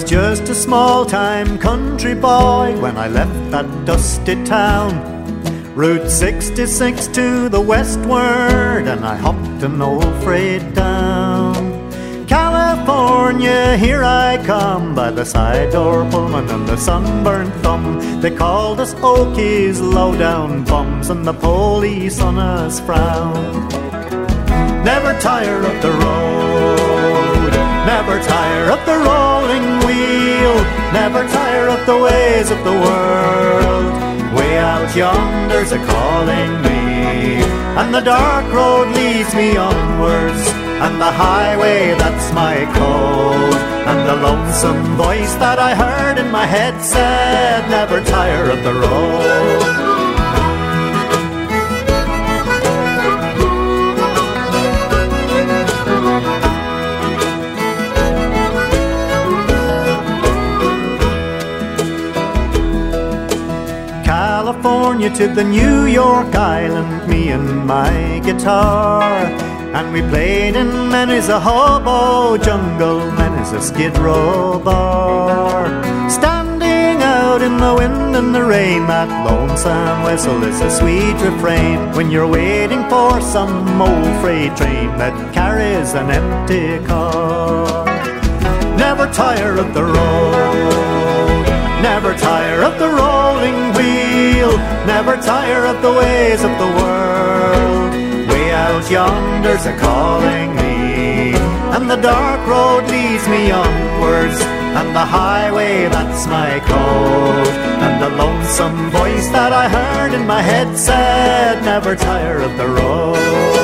Just a small time country boy when I left that dusty town. Route 66 to the westward, and I hopped an old freight down. California, here I come by the side door Pullman and the sunburned thumb. They called us Okies, low down bums, and the police on us frowned. Never tire of the road, never tire of the rolling wheel, never tire of the ways of the world. Way out yonder's a calling me, and the dark road leads me onwards, and the highway that's my code, and the lonesome voice that I heard in my head said, Never tire of the road. To the New York Island, me and my guitar. And we played in many's a hobo jungle, many's a skid row bar. Standing out in the wind and the rain, that lonesome whistle is a sweet refrain. When you're waiting for some old freight train that carries an empty car. Never tire of the road, never tire of the rolling wheel, never tire of the ways of the world. Way out yonder's a calling me, and the dark road leads me onwards, and the highway that's my code, and the lonesome voice that I heard in my head said, Never tire of the road.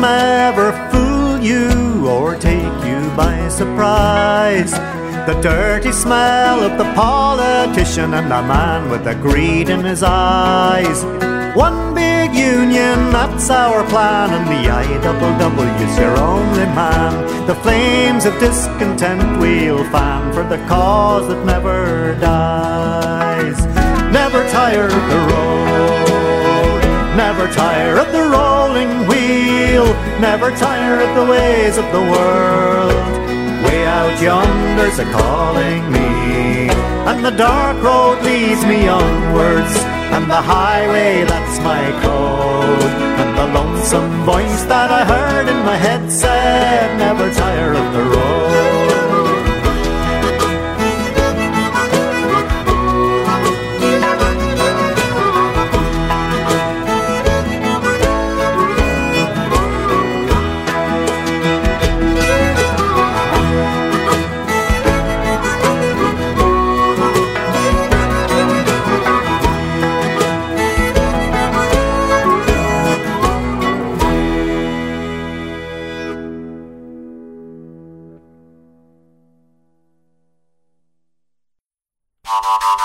Them ever fool you or take you by surprise. The dirty smell of the politician and the man with the greed in his eyes. One big union, that's our plan, and the IWW's your only man. The flames of discontent we'll fan for the cause that never dies. Never tire of the road, never tire of rolling wheel, never tire of the ways of the world. Way out yonder's a calling me, and the dark road leads me onwards, and the highway that's my code, and the lonesome voice that I heard in my head said, Never tire of the road.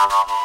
no, no, no.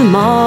tomorrow.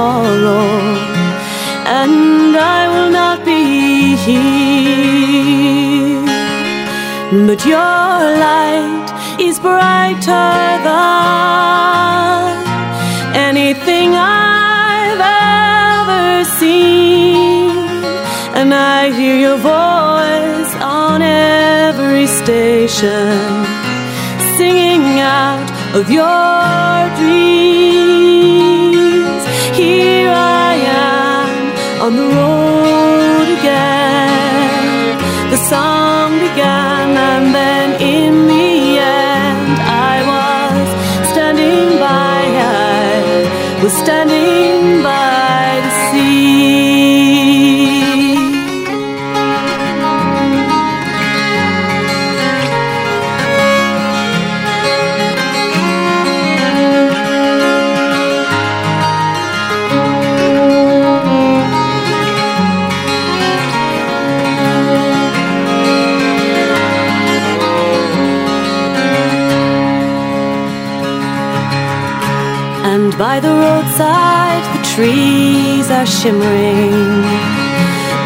trees are shimmering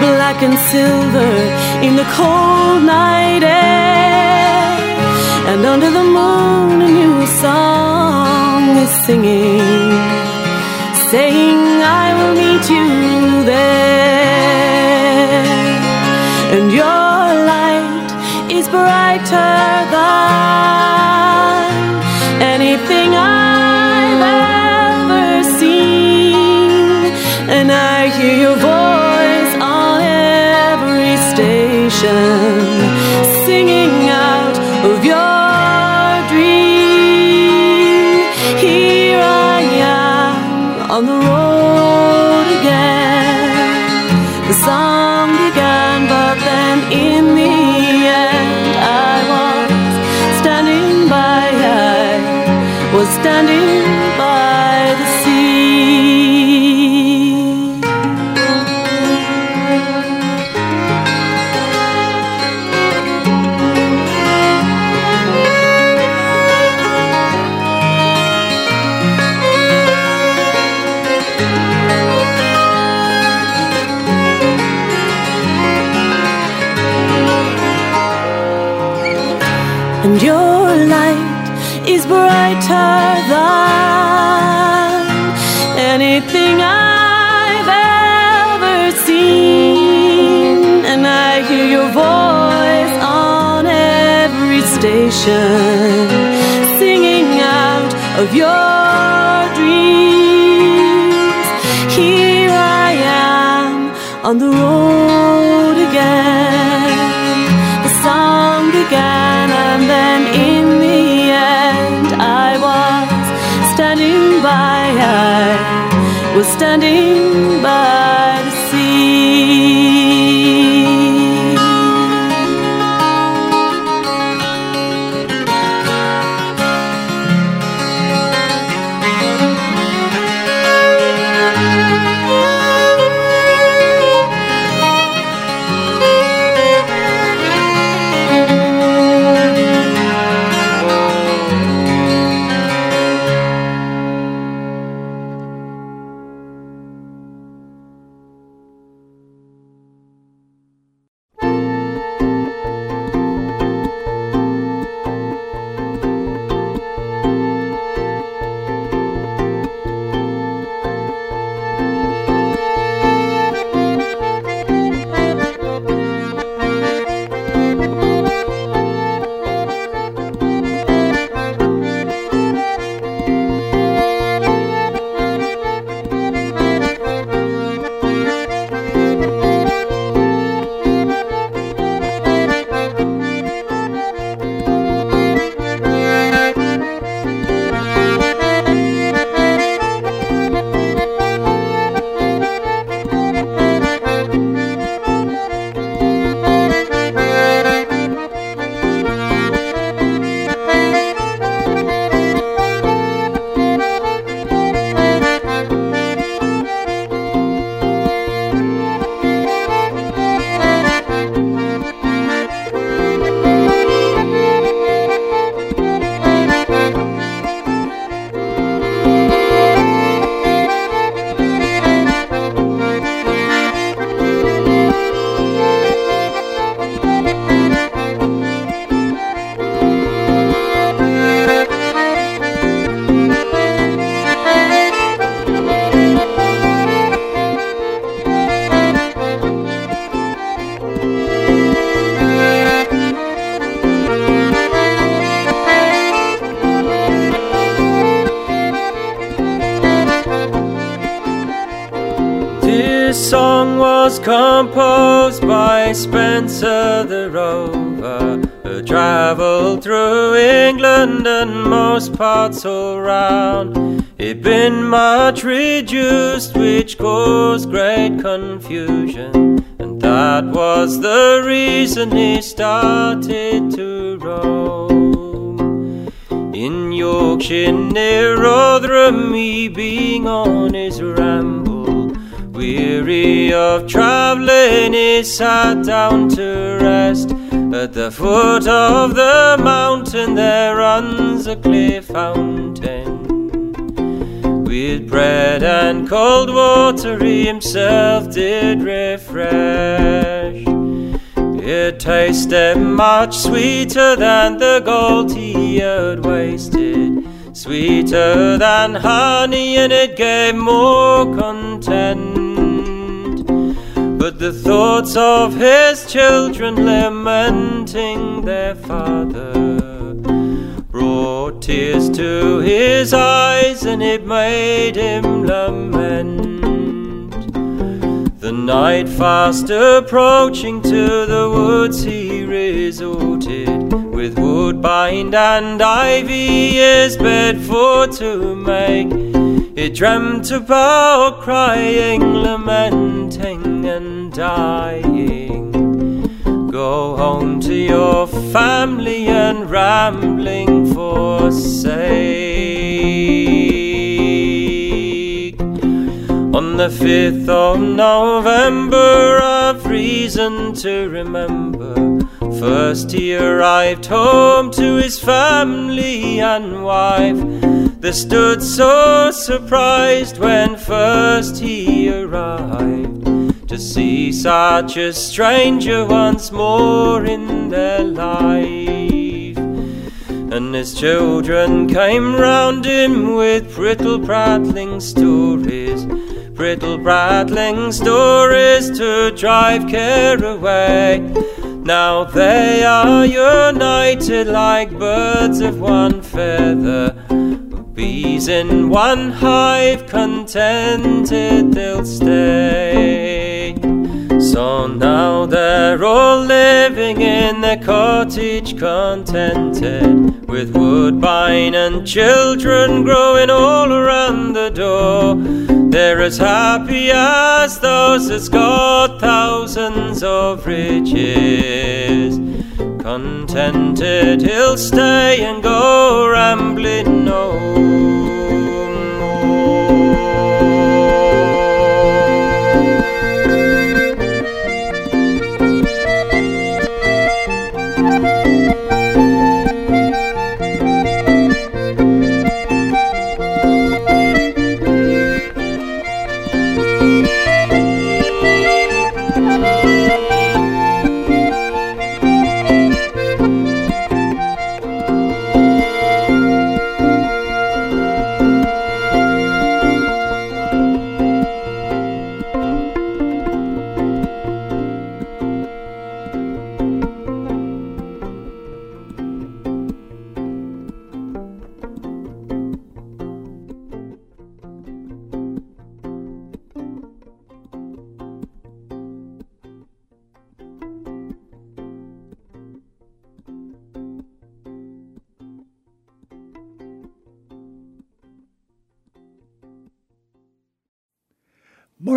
Black and silver in the cold night air. And under the moon a new song is singing Saying I will meet you there. And your light is brighter than ocean. singing out of your dreams. Here I am on the road again. The song began, and then in the end, I was standing by. I was standing. Spencer the Rover, who travelled through England and most parts all round. He'd been much reduced, which caused great confusion, and that was the reason he started to roam. In Yorkshire near Rotherham, he being on his ramble, of travelling, he sat down to rest. At the foot of the mountain there runs a clear fountain. With bread and cold water he himself did refresh. It tasted much sweeter than the gold he had wasted, sweeter than honey, and it gave more content. The thoughts of his children lamenting their father brought tears to his eyes and it made him lament. The night fast approaching to the woods he resorted, with woodbine and ivy his bed for to make. He dreamt about crying, lamenting, and dying. Go home to your family and rambling forsake. On the 5th of November, I've reason to remember. First, he arrived home to his family and wife. They stood so surprised when first he arrived to see such a stranger once more in their life. And his children came round him with brittle prattling stories, brittle prattling stories to drive care away. Now they are united like birds of one feather. Bees in one hive, contented they'll stay. So now they're all living in their cottage, contented, with woodbine and children growing all around the door. They're as happy as those that's got thousands of riches. Contented he'll stay and go rambling home.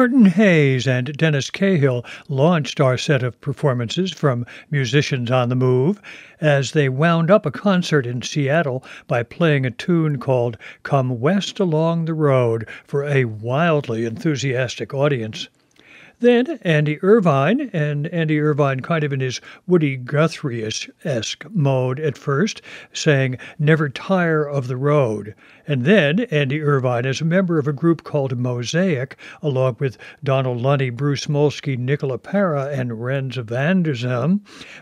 Martin Hayes and Dennis Cahill launched our set of performances from Musicians on the Move as they wound up a concert in Seattle by playing a tune called Come West Along the Road for a wildly enthusiastic audience. Then Andy Irvine, and Andy Irvine kind of in his Woody Guthrie esque mode at first, saying, Never tire of the road. And then Andy Irvine, as a member of a group called Mozaik, along with Dónal Lunny, Bruce Molsky, Nikola Parov, and Rens van der Zalm,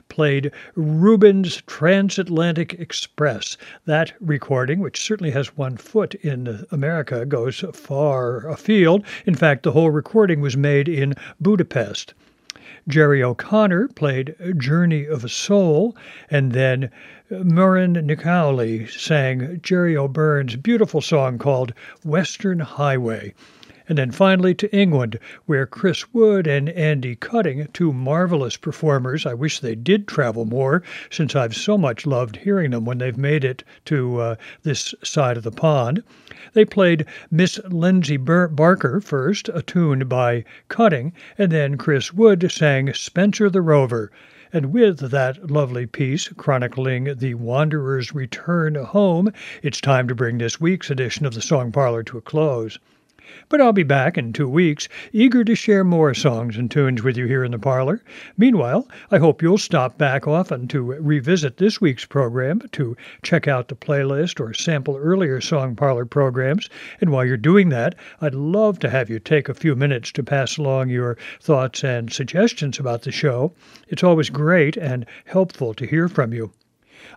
played Rubens' Transatlantic Express. That recording, which certainly has one foot in America, goes far afield. In fact, the whole recording was made in Budapest. Jerry O'Connor played Journey of a Soul, and then Muireann Nic sang Gerry O'Beirne's beautiful song called Western Highway. And then finally to England, where Chris Wood and Andy Cutting, two marvelous performers, I wish they did travel more, since I've so much loved hearing them when they've made it to uh, this side of the pond. They played Miss Lindsay Barker first, a tune by Cutting, and then Chris Wood sang Spencer the Rover. And with that lovely piece chronicling the wanderer's return home, it's time to bring this week's edition of the Song Parlor to a close. But I'll be back in two weeks, eager to share more songs and tunes with you here in the parlor. Meanwhile, I hope you'll stop back often to revisit this week's program, to check out the playlist or sample earlier Song Parlor programs. And while you're doing that, I'd love to have you take a few minutes to pass along your thoughts and suggestions about the show. It's always great and helpful to hear from you.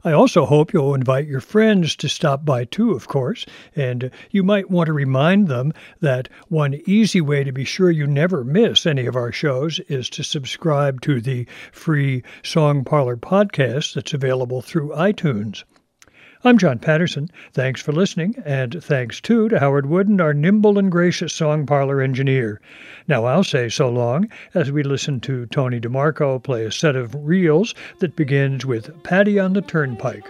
I also hope you'll invite your friends to stop by too, of course, and you might want to remind them that one easy way to be sure you never miss any of our shows is to subscribe to the free Song Parlor podcast that's available through iTunes. I'm John Patterson. Thanks for listening, and thanks too to Howard Wooden, our nimble and gracious song parlor engineer. Now I'll say so long as we listen to Tony DeMarco play a set of reels that begins with Paddy on the Turnpike.